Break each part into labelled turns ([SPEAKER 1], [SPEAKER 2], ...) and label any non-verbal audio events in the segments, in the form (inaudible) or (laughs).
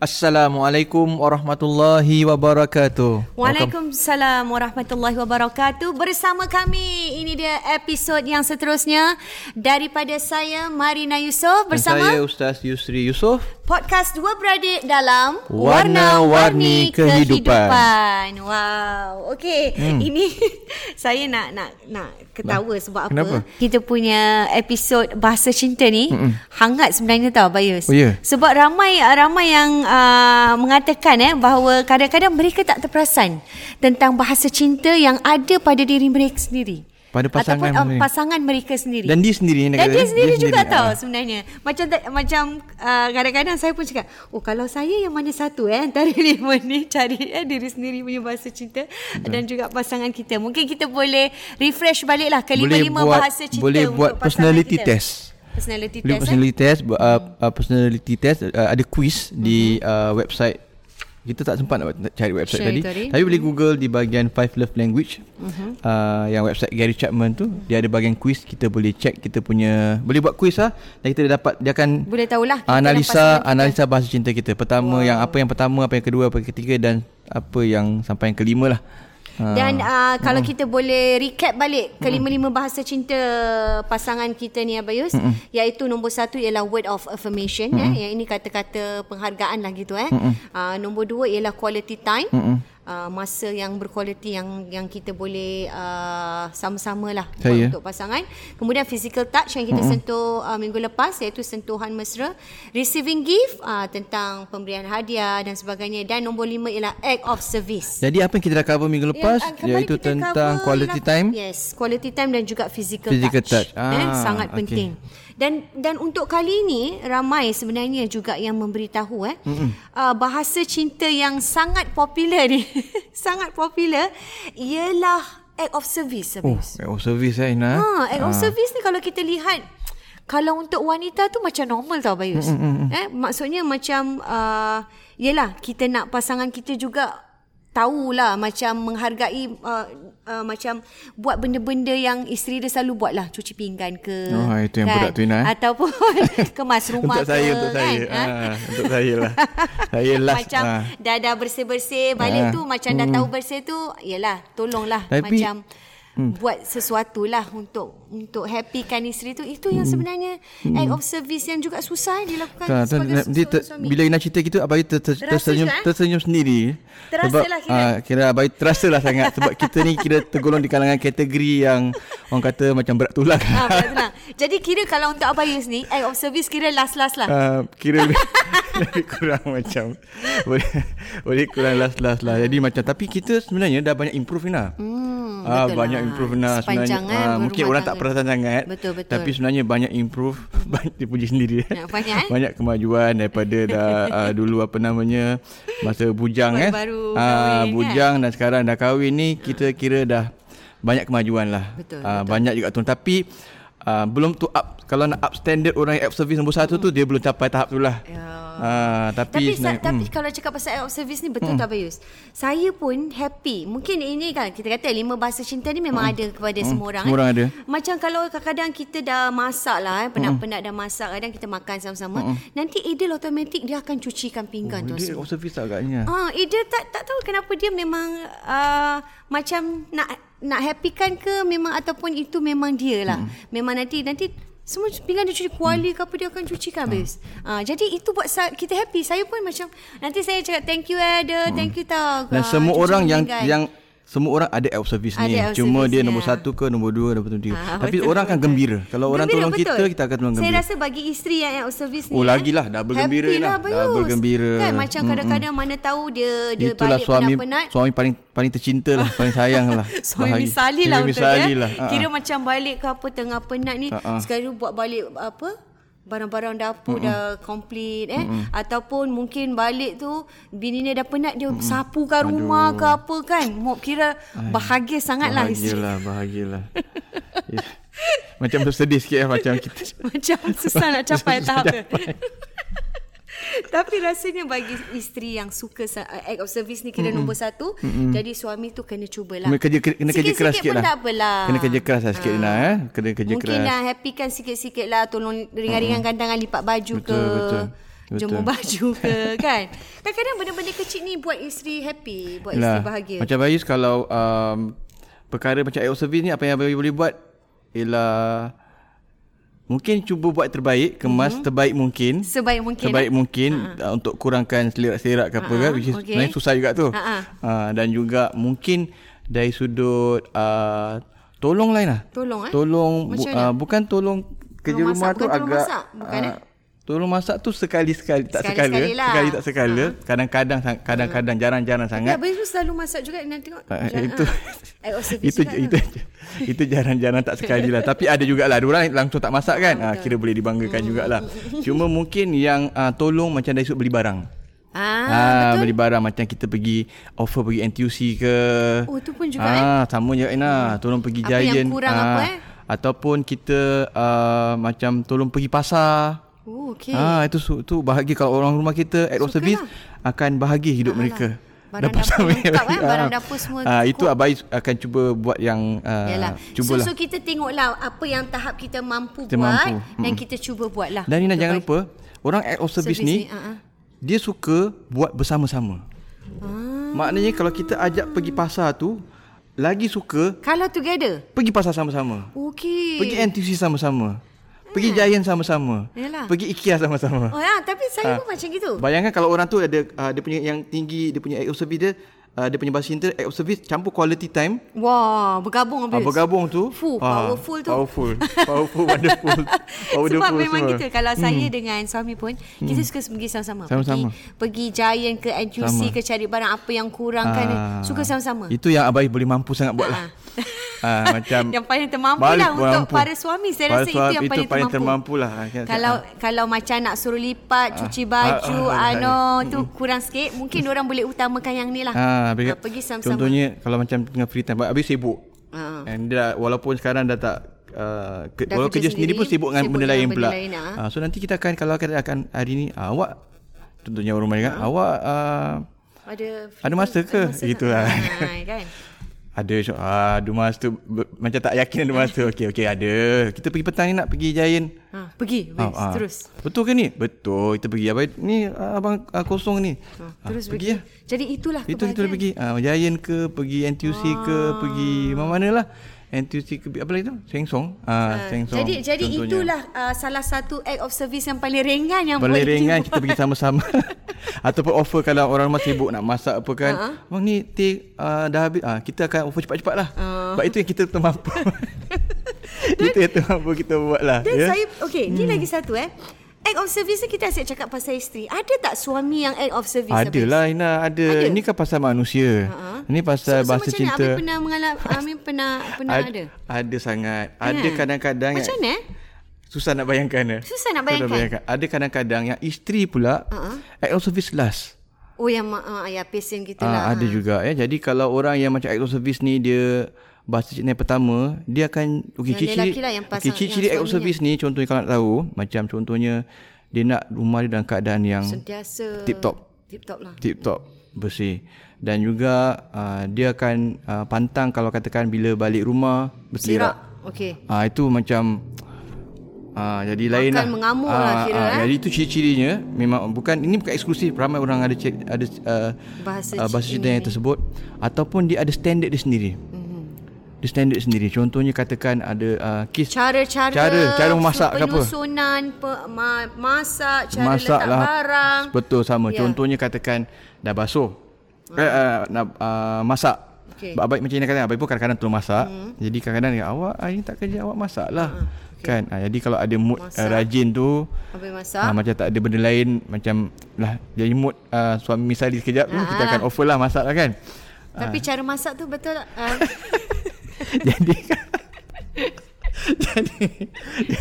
[SPEAKER 1] Assalamualaikum warahmatullahi wabarakatuh.
[SPEAKER 2] Waalaikumsalam warahmatullahi wabarakatuh. Bersama kami ini dia episod yang seterusnya daripada saya Marina Yusof bersama
[SPEAKER 1] Dan saya Ustaz Yusri Yusof.
[SPEAKER 2] Podcast dua beradik dalam
[SPEAKER 1] Warna-warni kehidupan.
[SPEAKER 2] Wow. Okey, hmm. ini (laughs) saya nak nak nak ketawa
[SPEAKER 1] Nah,
[SPEAKER 2] sebab apa?
[SPEAKER 1] kenapa?
[SPEAKER 2] Kita punya episod bahasa cinta ni Mm-mm. hangat sebenarnya tau Bayus.
[SPEAKER 1] Oh, ya?
[SPEAKER 2] Sebab ramai ramai yang uh, mengatakan eh bahawa kadang-kadang mereka tak terperasan tentang bahasa cinta yang ada pada diri mereka sendiri.
[SPEAKER 1] Pada pasangan
[SPEAKER 2] Ataupun uh,
[SPEAKER 1] mereka.
[SPEAKER 2] pasangan mereka sendiri.
[SPEAKER 1] Dan dia sendiri
[SPEAKER 2] Dan
[SPEAKER 1] kata,
[SPEAKER 2] dia sendiri juga
[SPEAKER 1] sendiri.
[SPEAKER 2] tahu
[SPEAKER 1] Ah.
[SPEAKER 2] sebenarnya. Macam macam uh, kadang-kadang saya pun cakap, "Oh, kalau saya yang mana satu eh antara (laughs) lima ni cari eh diri sendiri punya bahasa cinta dan juga pasangan kita. Mungkin kita boleh refresh baliklah ke
[SPEAKER 1] Boleh
[SPEAKER 2] lima-lima
[SPEAKER 1] buat
[SPEAKER 2] bahasa cinta
[SPEAKER 1] boleh
[SPEAKER 2] untuk
[SPEAKER 1] buat personality
[SPEAKER 2] kita.
[SPEAKER 1] test.
[SPEAKER 2] Personality
[SPEAKER 1] Boleh
[SPEAKER 2] test.
[SPEAKER 1] personality
[SPEAKER 2] eh?
[SPEAKER 1] test uh, uh, personality test uh, ada quiz di uh, website kita tak sempat nak, cari website tadi.
[SPEAKER 2] tadi.
[SPEAKER 1] Tapi boleh google di bahagian Five Love Language. Uh-huh. Uh, yang website Gary Chapman tu dia ada bahagian quiz kita boleh check kita punya boleh buat quiz lah dan kita dapat dia akan
[SPEAKER 2] Boleh tahulah
[SPEAKER 1] analisa analisa bahasa cinta kita. Pertama wow. yang apa yang pertama, apa yang kedua, apa yang ketiga dan apa yang sampai yang kelima lah. Ha.
[SPEAKER 2] Dan uh, kalau kita boleh recap balik kelima-lima bahasa cinta pasangan kita ni Abayus iaitu nombor satu ialah word of affirmation eh. Yang ini kata-kata penghargaan lah gitu eh. Uh, nombor dua ialah quality time. Uh, masa yang berkualiti yang yang kita boleh uh, sama-sama lah
[SPEAKER 1] Saya.
[SPEAKER 2] untuk pasangan. Kemudian physical touch yang kita sentuh uh, minggu lepas iaitu sentuhan mesra. Receiving gift uh, tentang pemberian hadiah dan sebagainya. Dan nombor lima ialah act of service.
[SPEAKER 1] Jadi apa yang kita dah cover minggu lepas
[SPEAKER 2] Yang, ah, kemarin
[SPEAKER 1] iaitu tentang quality
[SPEAKER 2] ialah-
[SPEAKER 1] time.
[SPEAKER 2] Yes, quality time dan juga physical,
[SPEAKER 1] Physical touch.
[SPEAKER 2] touch.
[SPEAKER 1] Ah,
[SPEAKER 2] sangat
[SPEAKER 1] okey.
[SPEAKER 2] penting. Dan dan untuk kali ini ramai sebenarnya juga yang memberitahu eh uh, bahasa cinta yang sangat popular ni, (laughs) sangat popular ialah act of service.
[SPEAKER 1] Oh,
[SPEAKER 2] Habis.
[SPEAKER 1] oh service eh Ina.
[SPEAKER 2] Ha, act of service ni kalau kita lihat kalau untuk wanita tu macam normal tau Bayus. Mm, mm, mm. Eh maksudnya macam uh, yelah kita nak pasangan kita juga tahulah macam menghargai uh, uh, macam buat benda-benda yang isteri dia selalu buat lah cuci pinggan ke
[SPEAKER 1] Oh, itu yang budak tu, Ina, eh?
[SPEAKER 2] ataupun (laughs) kemas rumah
[SPEAKER 1] Untuk
[SPEAKER 2] ke
[SPEAKER 1] saya, untuk saya.
[SPEAKER 2] kan?
[SPEAKER 1] Ah, untuk saya lah. (laughs) Saya last.
[SPEAKER 2] macam
[SPEAKER 1] ah.
[SPEAKER 2] dah dah bersih-bersih balik
[SPEAKER 1] Ah.
[SPEAKER 2] tu macam dah tahu bersih tu yalah tolonglah
[SPEAKER 1] Tapi-
[SPEAKER 2] macam buat sesuatu lah untuk untuk happykan isteri tu itu yang sebenarnya act of service yang juga susah eh, dilakukan
[SPEAKER 1] Tak, tak,
[SPEAKER 2] sebagai
[SPEAKER 1] nanti ter,
[SPEAKER 2] seorang suami.
[SPEAKER 1] bila Ina cerita gitu abai ter, ter, tersenyum
[SPEAKER 2] eh?
[SPEAKER 1] tersenyum sendiri.
[SPEAKER 2] Terasa
[SPEAKER 1] sebab,
[SPEAKER 2] lah kira.
[SPEAKER 1] ah, kira abai terasa lah sangat sebab kita ni kira tergolong di kalangan kategori yang orang kata macam berat tulang.
[SPEAKER 2] Ah, betul senang. Jadi kira kalau untuk Abayus ni act of service kira last-last lah.
[SPEAKER 1] Uh, kira lebih, (laughs) lebih kurang macam boleh boleh kurang last-last lah. Jadi macam tapi kita sebenarnya dah banyak improve Ina.
[SPEAKER 2] Hmm,
[SPEAKER 1] Ah
[SPEAKER 2] betul
[SPEAKER 1] banyak
[SPEAKER 2] lah.
[SPEAKER 1] Improve
[SPEAKER 2] Sepanjang,
[SPEAKER 1] sebenarnya.
[SPEAKER 2] eh,
[SPEAKER 1] Ah, mungkin orang tak perasan sangat.
[SPEAKER 2] Betul, betul.
[SPEAKER 1] Tapi sebenarnya banyak improve, (laughs) banyak dipuji sendiri.
[SPEAKER 2] Ya, banyak, eh?
[SPEAKER 1] banyak kemajuan daripada dah uh, (laughs) dulu apa namanya masa bujang eh.
[SPEAKER 2] Baru-baru
[SPEAKER 1] Ah
[SPEAKER 2] kahwin, kan?
[SPEAKER 1] bujang dan sekarang dah kahwin ni kita kira dah banyak kemajuan lah.
[SPEAKER 2] Betul,
[SPEAKER 1] Ah,
[SPEAKER 2] betul.
[SPEAKER 1] banyak juga tu tapi uh, belum tu up kalau nak up standard orang yang app service nombor satu tu dia belum capai tahap tu lah.
[SPEAKER 2] Ya.
[SPEAKER 1] Ah, tapi,
[SPEAKER 2] Tapi sa-
[SPEAKER 1] sebenarnya-
[SPEAKER 2] tapi
[SPEAKER 1] hmm.
[SPEAKER 2] kalau cakap pasal of service ni betul tak Bayus? Saya pun happy. Mungkin ini kan kita kata lima bahasa cinta ni memang ada kepada semua orang.
[SPEAKER 1] Semua
[SPEAKER 2] eh.
[SPEAKER 1] orang ada.
[SPEAKER 2] Macam kalau kadang-kadang kita dah masak lah, eh, penat-penat dah masak, kadang kita makan sama-sama. Nanti Idil automatik dia akan cucikan pinggan tu
[SPEAKER 1] Oh, dia
[SPEAKER 2] semua.
[SPEAKER 1] app service agaknya.
[SPEAKER 2] Ah, Idil tak tak tahu kenapa dia memang uh, macam nak nak happykan ke memang ataupun itu memang dia lah. Memang nanti nanti semua pinggan dia cuci kuali ke apa dia akan cucikan habis. Ah, jadi itu buat sa- kita happy. Saya pun macam nanti saya cakap thank you eh ada, thank you tau.
[SPEAKER 1] Dan
[SPEAKER 2] Ah,
[SPEAKER 1] semua
[SPEAKER 2] cuci
[SPEAKER 1] orang yang
[SPEAKER 2] pinggan.
[SPEAKER 1] yang semua orang ada app service ni.
[SPEAKER 2] Ada app
[SPEAKER 1] Cuma dia
[SPEAKER 2] service-nya.
[SPEAKER 1] nombor satu ke nombor dua, nombor tiga.
[SPEAKER 2] Ah,
[SPEAKER 1] Tapi
[SPEAKER 2] betul,
[SPEAKER 1] orang akan
[SPEAKER 2] betul.
[SPEAKER 1] gembira. Kalau orang
[SPEAKER 2] Gembira,
[SPEAKER 1] tolong
[SPEAKER 2] betul.
[SPEAKER 1] kita, kita akan tolong
[SPEAKER 2] Saya
[SPEAKER 1] gembira.
[SPEAKER 2] rasa bagi isteri yang of service ni
[SPEAKER 1] Oh,
[SPEAKER 2] eh,
[SPEAKER 1] lagilah, double gembira
[SPEAKER 2] happy
[SPEAKER 1] lah.
[SPEAKER 2] Bayus.
[SPEAKER 1] Double gembira.
[SPEAKER 2] Kan macam kadang-kadang mana tahu dia dia
[SPEAKER 1] Itulah
[SPEAKER 2] balik
[SPEAKER 1] suami
[SPEAKER 2] penat-penat
[SPEAKER 1] suami paling paling tercinta lah, paling sayang lah. (laughs)
[SPEAKER 2] Suami misali lah
[SPEAKER 1] Suami misali
[SPEAKER 2] dia.
[SPEAKER 1] lah. Ah,
[SPEAKER 2] Kira
[SPEAKER 1] ah.
[SPEAKER 2] macam balik ke apa tengah penat ni.
[SPEAKER 1] Ha, ha.
[SPEAKER 2] Sekali tu buat balik apa? Barang-barang dapur mm dah complete eh mm ataupun mungkin balik tu bini dia dah penat dia mm sapukan rumah ke apa kan. Mop kira bahagia sangat lah isteri.
[SPEAKER 1] Bahagialah, bahagialah. Ya. (laughs) Macam bersedih sikit lah macam kita. (laughs)
[SPEAKER 2] Macam susah nak capai tahap tu. Tapi rasanya bagi isteri yang suka act of service ni kira mm-hmm. nombor satu. Mm-hmm. Jadi suami tu kena cubalah.
[SPEAKER 1] Kena kerja kena kerja keras sikit
[SPEAKER 2] pun
[SPEAKER 1] lah.
[SPEAKER 2] tak apalah.
[SPEAKER 1] Kena kerja keras lah sikit Ina eh. Kena kerja
[SPEAKER 2] Mungkin
[SPEAKER 1] keras.
[SPEAKER 2] dah happy kan sikit-sikit lah Tolong ringan-ringankan tangan lipat baju
[SPEAKER 1] Betul,
[SPEAKER 2] ke
[SPEAKER 1] betul. Betul.
[SPEAKER 2] jemur baju ke (laughs) kan. Kadang-kadang benda-benda kecil ni buat isteri happy, buat
[SPEAKER 1] Yalah.
[SPEAKER 2] isteri bahagia.
[SPEAKER 1] Macam Bayus kalau um, perkara macam air service ni apa yang Bayus boleh buat ialah mungkin cuba buat terbaik, kemas mm-hmm. terbaik mungkin.
[SPEAKER 2] Sebaik mungkin.
[SPEAKER 1] Terbaik
[SPEAKER 2] eh?
[SPEAKER 1] mungkin uh, untuk kurangkan selerak-selerak ke apa
[SPEAKER 2] Ha-ha,
[SPEAKER 1] kan which is sebenarnya susah juga tu.
[SPEAKER 2] Ha-ha.
[SPEAKER 1] Uh, dan juga mungkin dari sudut uh, tolong lain lah.
[SPEAKER 2] Tolong eh.
[SPEAKER 1] Tolong bu, uh, bukan tolong kerja
[SPEAKER 2] Tolong
[SPEAKER 1] rumah
[SPEAKER 2] masak,
[SPEAKER 1] tu
[SPEAKER 2] bukan tolong
[SPEAKER 1] agak
[SPEAKER 2] masak, bukan, eh?
[SPEAKER 1] Tolong masak tu sekali-sekali tak sekali
[SPEAKER 2] Sekali-sekali lah.
[SPEAKER 1] sekali tak sekala kadang-kadang sang- kadang-kadang jarang-jarang
[SPEAKER 2] Ya,
[SPEAKER 1] sangat
[SPEAKER 2] Abang tu selalu masak juga nak tengok. Jangan-
[SPEAKER 1] itu
[SPEAKER 2] service
[SPEAKER 1] itu
[SPEAKER 2] juga
[SPEAKER 1] itu
[SPEAKER 2] tu. (laughs)
[SPEAKER 1] itu jarang-jarang tak sekali lah tapi ada jugalah ada orang langsung tak masak kan ah, kira boleh dibanggakan jugalah cuma mungkin yang ah, tolong macam dari beli barang
[SPEAKER 2] Ah,
[SPEAKER 1] ah
[SPEAKER 2] betul.
[SPEAKER 1] beli barang macam kita pergi offer pergi NTUC ke
[SPEAKER 2] Oh, tu pun juga, eh?
[SPEAKER 1] ah sama je Ina tolong pergi
[SPEAKER 2] Apa yang
[SPEAKER 1] Giant
[SPEAKER 2] kurang apa, eh?
[SPEAKER 1] ataupun kita ah, macam tolong pergi pasar
[SPEAKER 2] Oh, okey.
[SPEAKER 1] Ah itu tu bahagia kalau orang rumah kita of
[SPEAKER 2] Suka
[SPEAKER 1] service
[SPEAKER 2] lah.
[SPEAKER 1] akan bahagia hidup
[SPEAKER 2] Alah.
[SPEAKER 1] mereka.
[SPEAKER 2] Barang dapur
[SPEAKER 1] sampai-
[SPEAKER 2] lengkap, eh. Barang
[SPEAKER 1] Ah.
[SPEAKER 2] dapur semua
[SPEAKER 1] Ah itu abai akan cuba buat yang uh,
[SPEAKER 2] Yalah.
[SPEAKER 1] cubalah.
[SPEAKER 2] So, so kita tengoklah apa yang tahap kita mampu
[SPEAKER 1] Kita
[SPEAKER 2] buat
[SPEAKER 1] mampu.
[SPEAKER 2] dan
[SPEAKER 1] Mm.
[SPEAKER 2] kita cuba buatlah.
[SPEAKER 1] Dan Nina jangan lupa orang act of service,
[SPEAKER 2] Service
[SPEAKER 1] ni,
[SPEAKER 2] ni, ah, ah.
[SPEAKER 1] dia suka buat bersama-sama.
[SPEAKER 2] Ah.
[SPEAKER 1] Maknanya kalau kita ajak pergi pasar tu lagi suka
[SPEAKER 2] Kalau together.
[SPEAKER 1] pergi pasar sama-sama.
[SPEAKER 2] Okey.
[SPEAKER 1] Pergi NTUC sama-sama. Pergi Giant sama-sama.
[SPEAKER 2] Yalah.
[SPEAKER 1] Pergi IKEA sama-sama.
[SPEAKER 2] Oh ya, tapi saya
[SPEAKER 1] Ah.
[SPEAKER 2] pun macam gitu.
[SPEAKER 1] Bayangkan kalau orang tu ada uh, dia punya yang tinggi, dia punya service dia, uh, dia punya bahasa Cinta act of service campur quality time.
[SPEAKER 2] Wah, bergabung
[SPEAKER 1] Ah,
[SPEAKER 2] habis.
[SPEAKER 1] bergabung tu.
[SPEAKER 2] Fuh,
[SPEAKER 1] ah,
[SPEAKER 2] powerful tu.
[SPEAKER 1] Powerful. (laughs) Powerful Wonderful. Wonderful
[SPEAKER 2] Sebab memang
[SPEAKER 1] semua.
[SPEAKER 2] kita Kalau saya dengan suami pun Kita suka pergi sama-sama.
[SPEAKER 1] Sama-sama.
[SPEAKER 2] Pergi, pergi Giant ke NTUC
[SPEAKER 1] Sama.
[SPEAKER 2] ke Cari barang apa yang kurang kan
[SPEAKER 1] Ah,
[SPEAKER 2] Suka sama-sama.
[SPEAKER 1] Itu yang Abai boleh mampu sangat buat lah. Ah, Macam (laughs)
[SPEAKER 2] Yang paling termampu lah Untuk
[SPEAKER 1] mampu.
[SPEAKER 2] para suami Saya
[SPEAKER 1] Para
[SPEAKER 2] rasa itu
[SPEAKER 1] suami,
[SPEAKER 2] yang
[SPEAKER 1] itu
[SPEAKER 2] paling,
[SPEAKER 1] paling
[SPEAKER 2] termampu,
[SPEAKER 1] termampu lah. Kan,
[SPEAKER 2] Kalau kalau macam nak suruh lipat Cuci baju
[SPEAKER 1] ah, ah,
[SPEAKER 2] Ano tu kurang sikit Mungkin orang boleh utamakan yang ni lah.
[SPEAKER 1] Ah,
[SPEAKER 2] Ah,
[SPEAKER 1] pergi,
[SPEAKER 2] Pergi sama-sama
[SPEAKER 1] Contohnya Kalau macam tengah free time Habis sibuk
[SPEAKER 2] Ah.
[SPEAKER 1] And dia dah- Walaupun sekarang dah tak uh, ke,
[SPEAKER 2] Dah
[SPEAKER 1] Walau
[SPEAKER 2] kerja
[SPEAKER 1] kerja sendiri, pun
[SPEAKER 2] sendiri,
[SPEAKER 1] sibuk dengan
[SPEAKER 2] sibuk
[SPEAKER 1] benda lain pula
[SPEAKER 2] lain, ah.
[SPEAKER 1] Ah, So nanti kita akan Kalau kita akan hari ni ah, Awak Contohnya orang rumah kan Awak uh,
[SPEAKER 2] Ada
[SPEAKER 1] Ada masa ke?
[SPEAKER 2] Ada masa
[SPEAKER 1] Gitulah.
[SPEAKER 2] Ah, kan (laughs)
[SPEAKER 1] Ada ah, ada masa tu ber- Macam tak yakin ada masa Okey okey ada. Kita pergi petang ni nak pergi Giant
[SPEAKER 2] ha, Pergi. Habis,
[SPEAKER 1] ah.
[SPEAKER 2] Terus.
[SPEAKER 1] Betul ke ni? Betul. Kita pergi. Abang ni ah, abang ah, kosong ni.
[SPEAKER 2] Ha, Terus
[SPEAKER 1] Ah,
[SPEAKER 2] pergi,
[SPEAKER 1] pergi. lah.
[SPEAKER 2] Jadi itulah
[SPEAKER 1] Itu kita pergi. Ah, Giant ke Pergi NTUC ke Pergi mana-mana lah NTUC ke Apa lagi tu? Seng Song ah, Seng Song
[SPEAKER 2] Jadi jadi
[SPEAKER 1] contohnya.
[SPEAKER 2] itulah uh, salah satu act of service yang paling ringan yang
[SPEAKER 1] Paling ringan
[SPEAKER 2] kita
[SPEAKER 1] pergi sama-sama (laughs) Ataupun offer kalau orang rumah sibuk nak masak apa kan
[SPEAKER 2] Ha.
[SPEAKER 1] Bang ni teh uh, dah habis ah, Kita akan offer cepat-cepat lah
[SPEAKER 2] Ah.
[SPEAKER 1] Sebab itu yang kita termampu (laughs) (laughs) Itu yang termampu kita buat lah
[SPEAKER 2] Dan
[SPEAKER 1] ya?
[SPEAKER 2] saya okey, ni lagi satu eh. Act of service ni kita asyik cakap pasal isteri. Ada tak suami yang act of service?
[SPEAKER 1] Ada lah Ina ada.
[SPEAKER 2] Ada?
[SPEAKER 1] Ini kan pasal manusia
[SPEAKER 2] Ha-ha.
[SPEAKER 1] Ini pasal
[SPEAKER 2] so,
[SPEAKER 1] bahasa
[SPEAKER 2] so, macam
[SPEAKER 1] cinta
[SPEAKER 2] Mana? Abi pernah mengalami (laughs) Abi pernah pernah
[SPEAKER 1] Ad-
[SPEAKER 2] ada.
[SPEAKER 1] Ada sangat Ada
[SPEAKER 2] Eh.
[SPEAKER 1] kadang-kadang
[SPEAKER 2] Macam mana?
[SPEAKER 1] Susah nak bayangkan eh.
[SPEAKER 2] Susah nak bayangkan.
[SPEAKER 1] Ada kadang-kadang yang isteri pula
[SPEAKER 2] Ha-ha.
[SPEAKER 1] Act of service last
[SPEAKER 2] Oh yang uh, ya pesen kita
[SPEAKER 1] Ah,
[SPEAKER 2] lah.
[SPEAKER 1] ada juga ya. Jadi kalau orang yang macam act of service ni dia bahasa cinta yang pertama, dia akan okey ciri-ciri
[SPEAKER 2] lah
[SPEAKER 1] okey ciri-ciri act of service ni contohnya kalau nak tahu, macam contohnya dia nak rumah dia dalam keadaan yang
[SPEAKER 2] Sentiasa
[SPEAKER 1] tip top.
[SPEAKER 2] Tip top lah.
[SPEAKER 1] tip top bersih dan juga uh, dia akan uh, pantang kalau katakan bila balik rumah berselerak.
[SPEAKER 2] Okey.
[SPEAKER 1] Ah itu macam ah jadi lain lah.
[SPEAKER 2] mengamuk lah kira, eh.
[SPEAKER 1] Jadi itu ciri-cirinya memang bukan ini bukan eksklusif ramai orang ada cek, ada uh,
[SPEAKER 2] Bahasa
[SPEAKER 1] uh, bahasa
[SPEAKER 2] cinta
[SPEAKER 1] yang tersebut ataupun dia ada standard dia sendiri. Dia standard sendiri. Contohnya katakan ada uh, kiss
[SPEAKER 2] Cara-cara
[SPEAKER 1] Cara- cara memasak ke apa?
[SPEAKER 2] Penyusunan pe, ma, masak, cara
[SPEAKER 1] masak
[SPEAKER 2] letak
[SPEAKER 1] lah.
[SPEAKER 2] barang.
[SPEAKER 1] Betul sama.
[SPEAKER 2] Ya.
[SPEAKER 1] Contohnya katakan dah basuh. Eh, uh, nak uh, masak. Okay. Abai macam Ina kata, Abai pun kadang-kadang tolong masak. Hmm. Jadi kadang-kadang dia, awak hari ni tak kerja, awak masak lah.
[SPEAKER 2] Hmm,
[SPEAKER 1] okay. Kan? Uh, jadi kalau ada mood
[SPEAKER 2] Masak.
[SPEAKER 1] uh, rajin tu,
[SPEAKER 2] Habis masak.
[SPEAKER 1] uh, macam tak ada benda lain, macam lah jadi mood uh, suami misali sekejap tu, kita
[SPEAKER 2] Ah.
[SPEAKER 1] akan offer lah masak lah kan.
[SPEAKER 2] Tapi cara masak tu betul? Uh, (laughs) (laughs)
[SPEAKER 1] jadi jadi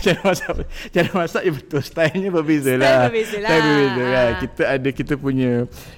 [SPEAKER 1] cara masak cara masak je betul stylenya berbeza
[SPEAKER 2] Style
[SPEAKER 1] lah
[SPEAKER 2] berbeza lah.
[SPEAKER 1] style berbeza kan
[SPEAKER 2] Ah.
[SPEAKER 1] kita ada kita punya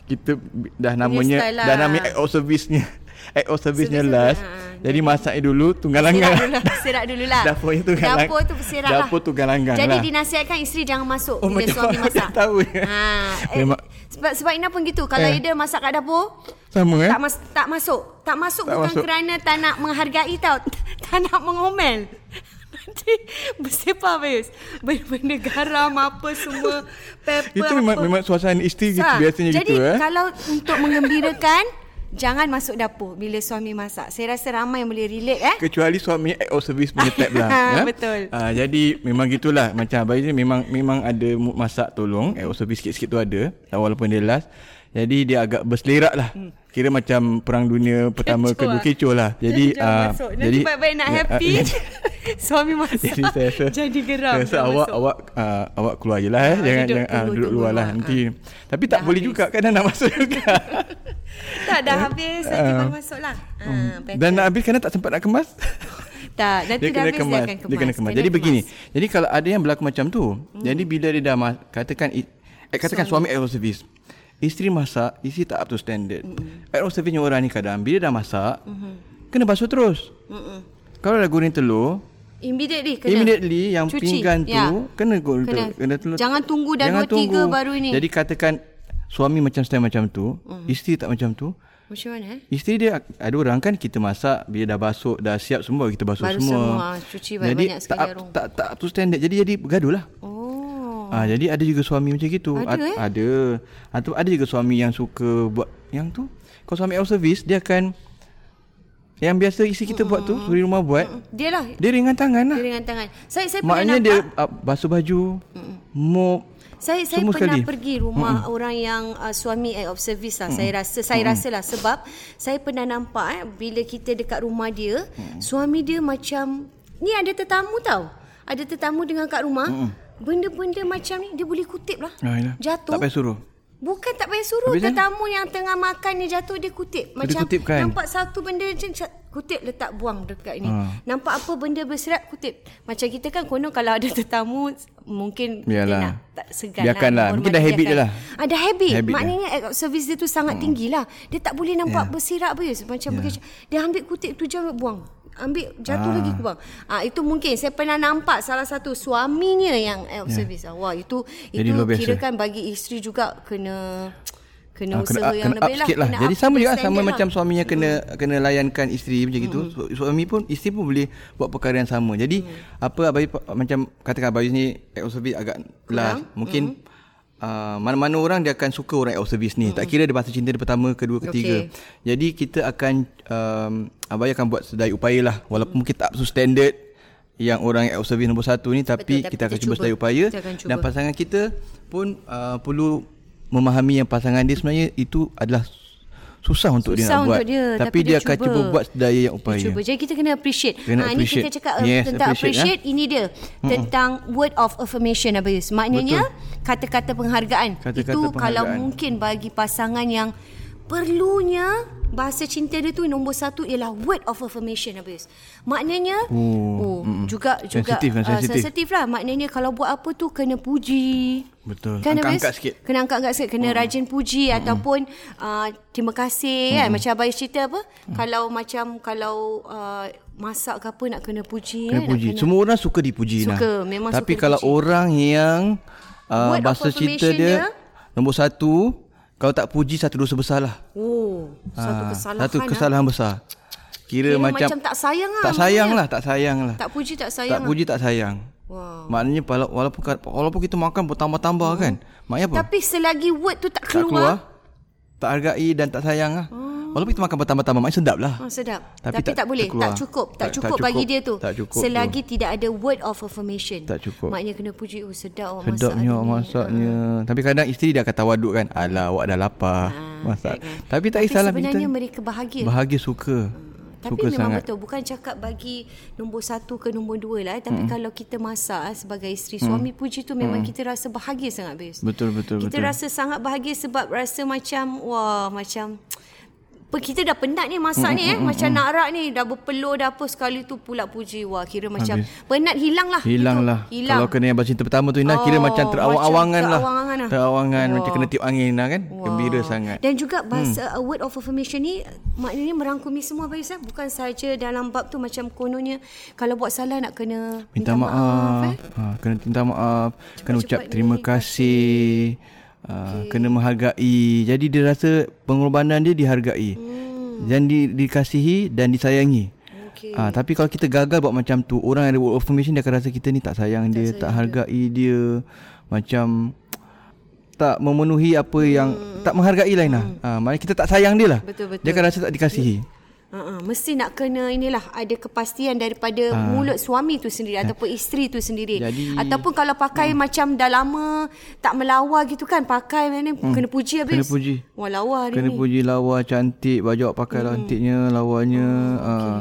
[SPEAKER 1] kita dah namanya
[SPEAKER 2] style lah.
[SPEAKER 1] dah namanya act of service-nya (laughs) act of service-nya
[SPEAKER 2] Service
[SPEAKER 1] last
[SPEAKER 2] dia, ah.
[SPEAKER 1] jadi masaknya dulu tunggal langgang
[SPEAKER 2] Serak dulu, serak dulu lah.
[SPEAKER 1] Dapurnya tunggal lang-
[SPEAKER 2] Dapur tu berserak lah.
[SPEAKER 1] dapur tunggal langgang
[SPEAKER 2] Jadi
[SPEAKER 1] lah.
[SPEAKER 2] dinasihatkan isteri jangan masuk
[SPEAKER 1] Oh,
[SPEAKER 2] bila suami (laughs) masak.
[SPEAKER 1] dia tahu ya?
[SPEAKER 2] Ha, eh,
[SPEAKER 1] Memang-
[SPEAKER 2] sebab sebab Ina pun gitu. Kalau
[SPEAKER 1] Eh.
[SPEAKER 2] Ida masak kat dapur,
[SPEAKER 1] sama eh
[SPEAKER 2] tak mas, tak masuk. Tak masuk
[SPEAKER 1] Tak
[SPEAKER 2] bukan
[SPEAKER 1] masuk.
[SPEAKER 2] kerana tak nak menghargai tau. (laughs) tak nak mengomel. (laughs) Nanti bersepah Bayus. Benda-benda garam apa semua. Pepper
[SPEAKER 1] Itu memang,
[SPEAKER 2] apa.
[SPEAKER 1] memang suasana isteri gitu, biasanya
[SPEAKER 2] Jadi,
[SPEAKER 1] gitu eh.
[SPEAKER 2] kalau untuk mengembirakan, (laughs) jangan masuk dapur bila suami masak. Saya rasa ramai yang boleh relate eh.
[SPEAKER 1] Kecuali suami act of service punya type lah. ya?
[SPEAKER 2] Betul.
[SPEAKER 1] Ah, jadi memang gitulah. Macam Abang ni memang memang ada masak tolong. Act of service sikit-sikit tu ada. Walaupun dia last. Jadi dia agak berselerak lah.
[SPEAKER 2] Hmm.
[SPEAKER 1] Kira macam perang dunia pertama
[SPEAKER 2] Kecoh
[SPEAKER 1] kedua
[SPEAKER 2] lah.
[SPEAKER 1] kecoh lah. Jadi
[SPEAKER 2] masuk. Nanti
[SPEAKER 1] jadi
[SPEAKER 2] baik-baik nak
[SPEAKER 1] ya, ah,
[SPEAKER 2] happy.
[SPEAKER 1] jadi- (laughs)
[SPEAKER 2] suami masak.
[SPEAKER 1] Jadi saya rasa
[SPEAKER 2] Jadi geram.
[SPEAKER 1] Saya rasa awak
[SPEAKER 2] masuk.
[SPEAKER 1] awak uh, awak keluar je lah eh. Jangan
[SPEAKER 2] duduk
[SPEAKER 1] jangan
[SPEAKER 2] tunggu,
[SPEAKER 1] duduk
[SPEAKER 2] tunggu
[SPEAKER 1] luar lah nanti. Tapi tak
[SPEAKER 2] Dah
[SPEAKER 1] boleh
[SPEAKER 2] habis.
[SPEAKER 1] juga kadang nak masuk juga. (laughs)
[SPEAKER 2] Tak, dah habis. Nanti baru masuk lah. Ah, better.
[SPEAKER 1] Dan nak habis kadang tak sempat nak kemas. (laughs)
[SPEAKER 2] tak, nanti
[SPEAKER 1] dia
[SPEAKER 2] dah habis
[SPEAKER 1] kemas.
[SPEAKER 2] dia akan kemas.
[SPEAKER 1] Dia kena kemas. Jadi begini. Jadi kalau ada yang berlaku macam tu, jadi bila dia dah mas- katakan eh, katakan suami air service. Isteri masak, isteri tak up to standard. Mm-hmm. Air service orang ni kadang bila dah masak, kena basuh terus. Kalau dah goreng telur,
[SPEAKER 2] Immediately kena.
[SPEAKER 1] Immediately yang
[SPEAKER 2] Cuci.
[SPEAKER 1] pinggan tu
[SPEAKER 2] Ya.
[SPEAKER 1] kena goreng
[SPEAKER 2] Kena.
[SPEAKER 1] telur. Kena telur.
[SPEAKER 2] Jangan tunggu dah
[SPEAKER 1] Jangan
[SPEAKER 2] dua, tiga baru ni.
[SPEAKER 1] Jadi katakan suami macam style macam tu, isteri tak macam tu.
[SPEAKER 2] Macam mana eh?
[SPEAKER 1] Isteri dia ada orang kan kita masak bila dah basuh dah siap semua kita basuh
[SPEAKER 2] Baru
[SPEAKER 1] semua.
[SPEAKER 2] semua, ah, cuci
[SPEAKER 1] jadi
[SPEAKER 2] banyak-banyak sekali
[SPEAKER 1] tak,
[SPEAKER 2] jarum.
[SPEAKER 1] tak tak tu standard. Jadi jadi bergaduh lah.
[SPEAKER 2] Oh.
[SPEAKER 1] Ah jadi ada juga suami macam gitu.
[SPEAKER 2] Ada,
[SPEAKER 1] Ad-
[SPEAKER 2] eh?
[SPEAKER 1] Ada. Atau ada juga suami yang suka buat yang tu. Kalau suami out service dia akan yang biasa isi kita buat tu, suri rumah buat,
[SPEAKER 2] Dia lah.
[SPEAKER 1] dia ringan tangan lah.
[SPEAKER 2] Dia dengan tangan. Saya saya pernah
[SPEAKER 1] Maknanya
[SPEAKER 2] nampak.
[SPEAKER 1] dia uh, basuh baju, mop,
[SPEAKER 2] Saya saya
[SPEAKER 1] semua
[SPEAKER 2] pernah
[SPEAKER 1] sekali.
[SPEAKER 2] pergi rumah mm orang yang uh, suami act of service lah. Saya rasa saya rasalah sebab saya pernah nampak eh bila kita dekat rumah dia, suami dia macam ni ada tetamu tau. Ada tetamu dengan kat rumah. Benda-benda macam ni dia boleh kutip lah.
[SPEAKER 1] Ah, yalah.
[SPEAKER 2] Jatuh.
[SPEAKER 1] Tak payah suruh.
[SPEAKER 2] Bukan tak payah suruh
[SPEAKER 1] Habis,
[SPEAKER 2] tetamu yang tengah makan ni jatuh dia kutip. Macam
[SPEAKER 1] kutipkan.
[SPEAKER 2] nampak satu benda macam kutip letak buang dekat ni.
[SPEAKER 1] Ha.
[SPEAKER 2] Nampak apa benda berserat kutip. Macam kita kan konon kalau ada tetamu mungkin dia
[SPEAKER 1] Yalah.
[SPEAKER 2] nak tak segan
[SPEAKER 1] Biarkanlah.
[SPEAKER 2] lah.
[SPEAKER 1] Mungkin dah habit dia lah.
[SPEAKER 2] Ada habit.
[SPEAKER 1] Habit
[SPEAKER 2] Maknanya act of service dia tu sangat tinggi lah. Dia tak boleh nampak
[SPEAKER 1] Ya.
[SPEAKER 2] bersirat apa Macam begitu. Dia ambil kutip tu je buang. Ambil jatuh
[SPEAKER 1] Ah.
[SPEAKER 2] lagi ke bang. Ah itu mungkin saya pernah nampak salah satu suaminya yang act of service. Ah, Wah itu.
[SPEAKER 1] Jadi
[SPEAKER 2] itu kira kan bagi isteri juga kena kena
[SPEAKER 1] Ah,
[SPEAKER 2] usaha
[SPEAKER 1] kena,
[SPEAKER 2] yang
[SPEAKER 1] kena up
[SPEAKER 2] lebih lah.
[SPEAKER 1] lah.
[SPEAKER 2] Kena
[SPEAKER 1] Jadi sama juga sama
[SPEAKER 2] lah.
[SPEAKER 1] macam suaminya kena kena layankan isteri macam gitu. Su- Suami pun isteri pun boleh buat perkara yang sama. Jadi apa abai macam katakan abai ni service agak last. Mungkin uh, mana-mana orang dia akan suka orang of service ni. Tak kira dia bahasa cinta dia pertama, kedua, ketiga. Jadi kita akan um, abai akan buat sedaya upaya lah walaupun mungkin tak so standard yang orang of service nombor satu ni tapi
[SPEAKER 2] Betul, tapi
[SPEAKER 1] kita akan
[SPEAKER 2] kita
[SPEAKER 1] cuba
[SPEAKER 2] cuba.
[SPEAKER 1] sedaya upaya
[SPEAKER 2] Kita akan cuba.
[SPEAKER 1] dan pasangan kita pun uh, perlu memahami yang pasangan dia sebenarnya itu adalah susah untuk dia
[SPEAKER 2] Susah
[SPEAKER 1] nak buat
[SPEAKER 2] untuk dia,
[SPEAKER 1] tapi,
[SPEAKER 2] tapi
[SPEAKER 1] dia,
[SPEAKER 2] dia
[SPEAKER 1] akan
[SPEAKER 2] cuba.
[SPEAKER 1] cuba buat sedaya yang
[SPEAKER 2] Dia
[SPEAKER 1] upaya
[SPEAKER 2] Cuba. Jadi kita kena appreciate.
[SPEAKER 1] Kena
[SPEAKER 2] ha, Ini
[SPEAKER 1] appreciate.
[SPEAKER 2] kita cakap
[SPEAKER 1] Yes,
[SPEAKER 2] tentang
[SPEAKER 1] appreciate,
[SPEAKER 2] appreciate. Ini dia. Tentang word of affirmation Abayus. Maknanya kata-kata penghargaan.
[SPEAKER 1] Kata-kata
[SPEAKER 2] Itu kalau
[SPEAKER 1] penghargaan.
[SPEAKER 2] mungkin bagi pasangan yang perlunya bahasa cinta dia tu nombor satu ialah word of affirmation Abayus. Maknanya
[SPEAKER 1] Oh,
[SPEAKER 2] oh, juga juga
[SPEAKER 1] Sensitif
[SPEAKER 2] ah,
[SPEAKER 1] sensitif.
[SPEAKER 2] sensitif lah. Maknanya kalau buat apa tu kena puji.
[SPEAKER 1] Betul.
[SPEAKER 2] Kan
[SPEAKER 1] Angkat-angkat
[SPEAKER 2] Abayus?
[SPEAKER 1] sikit.
[SPEAKER 2] Kena angkat-angkat sikit Kena rajin puji Ataupun uh, Terima kasih kan Macam Abayus cerita apa Kalau macam Kalau uh, Masak ke apa Nak kena puji
[SPEAKER 1] kena
[SPEAKER 2] kan?
[SPEAKER 1] puji
[SPEAKER 2] Nak
[SPEAKER 1] semua orang suka dipuji
[SPEAKER 2] Suka,
[SPEAKER 1] nah.
[SPEAKER 2] memang
[SPEAKER 1] tapi
[SPEAKER 2] suka
[SPEAKER 1] kalau
[SPEAKER 2] dipuji.
[SPEAKER 1] orang yang uh,
[SPEAKER 2] Word
[SPEAKER 1] bahasa cinta dia,
[SPEAKER 2] dia-
[SPEAKER 1] nombor satu kalau tak puji satu dosa besar lah.
[SPEAKER 2] Oh Satu
[SPEAKER 1] Ah,
[SPEAKER 2] kesalahan
[SPEAKER 1] satu
[SPEAKER 2] ah.
[SPEAKER 1] kesalahan besar. Kira,
[SPEAKER 2] Kira
[SPEAKER 1] macam,
[SPEAKER 2] macam tak sayang lah
[SPEAKER 1] tak sayang lah tak sayang lah.
[SPEAKER 2] Tak puji tak sayang
[SPEAKER 1] tak
[SPEAKER 2] lah.
[SPEAKER 1] puji tak sayang.
[SPEAKER 2] Wow.
[SPEAKER 1] maknanya wala- walaupun walaupun kita makan bertambah-tambah kan? Maknanya apa?
[SPEAKER 2] Tapi selagi word tu tak
[SPEAKER 1] tak keluar
[SPEAKER 2] keluar,
[SPEAKER 1] tak hargai dan tak sayang lah walaupun kita makan bertambah-tambah maknanya sedap lah
[SPEAKER 2] Oh, sedap.
[SPEAKER 1] Tapi
[SPEAKER 2] Tapi,
[SPEAKER 1] tak-
[SPEAKER 2] tak, boleh,
[SPEAKER 1] tak keluar.
[SPEAKER 2] tak cukup, tak,
[SPEAKER 1] Tak- tak
[SPEAKER 2] cukup, bagi
[SPEAKER 1] cukup.
[SPEAKER 2] dia tu.
[SPEAKER 1] Tak cukup
[SPEAKER 2] Selagi tidak ada word of affirmation.
[SPEAKER 1] Tak cukup.
[SPEAKER 2] Maknanya kena puji, oh sedap awak
[SPEAKER 1] Sedapnya awak
[SPEAKER 2] hari ni."
[SPEAKER 1] masaknya. Tapi kadang isteri dia akan tawaduk kan. Alah awak dah lapar. masak. Tapi tak
[SPEAKER 2] Tapi
[SPEAKER 1] kisahlah
[SPEAKER 2] sebenarnya
[SPEAKER 1] kita.
[SPEAKER 2] mereka bahagia.
[SPEAKER 1] Bahagia suka.
[SPEAKER 2] Tapi
[SPEAKER 1] suka
[SPEAKER 2] memang
[SPEAKER 1] sangat.
[SPEAKER 2] betul Bukan cakap bagi Nombor satu ke nombor dua lah eh. Tapi kalau kita masak eh, Sebagai isteri Suami puji tu Memang kita rasa bahagia sangat Bis
[SPEAKER 1] Betul betul
[SPEAKER 2] Kita
[SPEAKER 1] betul.
[SPEAKER 2] rasa sangat bahagia Sebab rasa macam Wah macam kita dah penat ni masak
[SPEAKER 1] Hmm,
[SPEAKER 2] ni eh macam nak rak ni dah berpeluh dah apa sekali tu pula puji wah kira macam
[SPEAKER 1] Habis.
[SPEAKER 2] penat hilang lah
[SPEAKER 1] Hilang
[SPEAKER 2] Itu.
[SPEAKER 1] lah.
[SPEAKER 2] hilang
[SPEAKER 1] Kalau kena yang bahasa cinta pertama tu Ina kira
[SPEAKER 2] Oh,
[SPEAKER 1] macam terawang-awangan lah.
[SPEAKER 2] terawangan lah.
[SPEAKER 1] Terawangan
[SPEAKER 2] Wah.
[SPEAKER 1] macam kena tiup angin lah kan.
[SPEAKER 2] Wah.
[SPEAKER 1] Gembira sangat.
[SPEAKER 2] Dan juga bahasa hmm. word of affirmation ni maknanya merangkumi semua eh? bukan saja dalam bab tu macam kononnya kalau buat salah nak kena
[SPEAKER 1] Minta, maaf.
[SPEAKER 2] eh.
[SPEAKER 1] ha, kena minta maaf. Kena
[SPEAKER 2] Cepat-cepat
[SPEAKER 1] ucap terima
[SPEAKER 2] ni,
[SPEAKER 1] kasih. Uh, kena menghargai. Jadi dia rasa pengorbanan dia dihargai.
[SPEAKER 2] Hmm.
[SPEAKER 1] Dan di, dikasihi dan disayangi.
[SPEAKER 2] Okey.
[SPEAKER 1] Ah, tapi kalau kita gagal buat macam tu, orang yang ada word of affirmation dia akan rasa kita ni tak sayang tak dia, sayang tak hargai dia. dia. Macam tak memenuhi apa yang hmm. tak menghargai lain lah. Hmm. Ah, maknanya kita tak sayang dia lah.
[SPEAKER 2] Betul betul.
[SPEAKER 1] Dia akan rasa tak dikasihi.
[SPEAKER 2] Uh-uh. Mesti nak kena inilah ada kepastian daripada uh. mulut suami tu sendiri ataupun isteri tu sendiri. Jadi, ataupun kalau pakai uh. macam dah lama tak melawar gitu kan pakai mana uh. kena puji habis.
[SPEAKER 1] Kena puji.
[SPEAKER 2] Wah lawa hari
[SPEAKER 1] kena ni. Kena puji lawa cantik baju awak pakai hmm. cantiknya lawanya. Uh, okay. uh.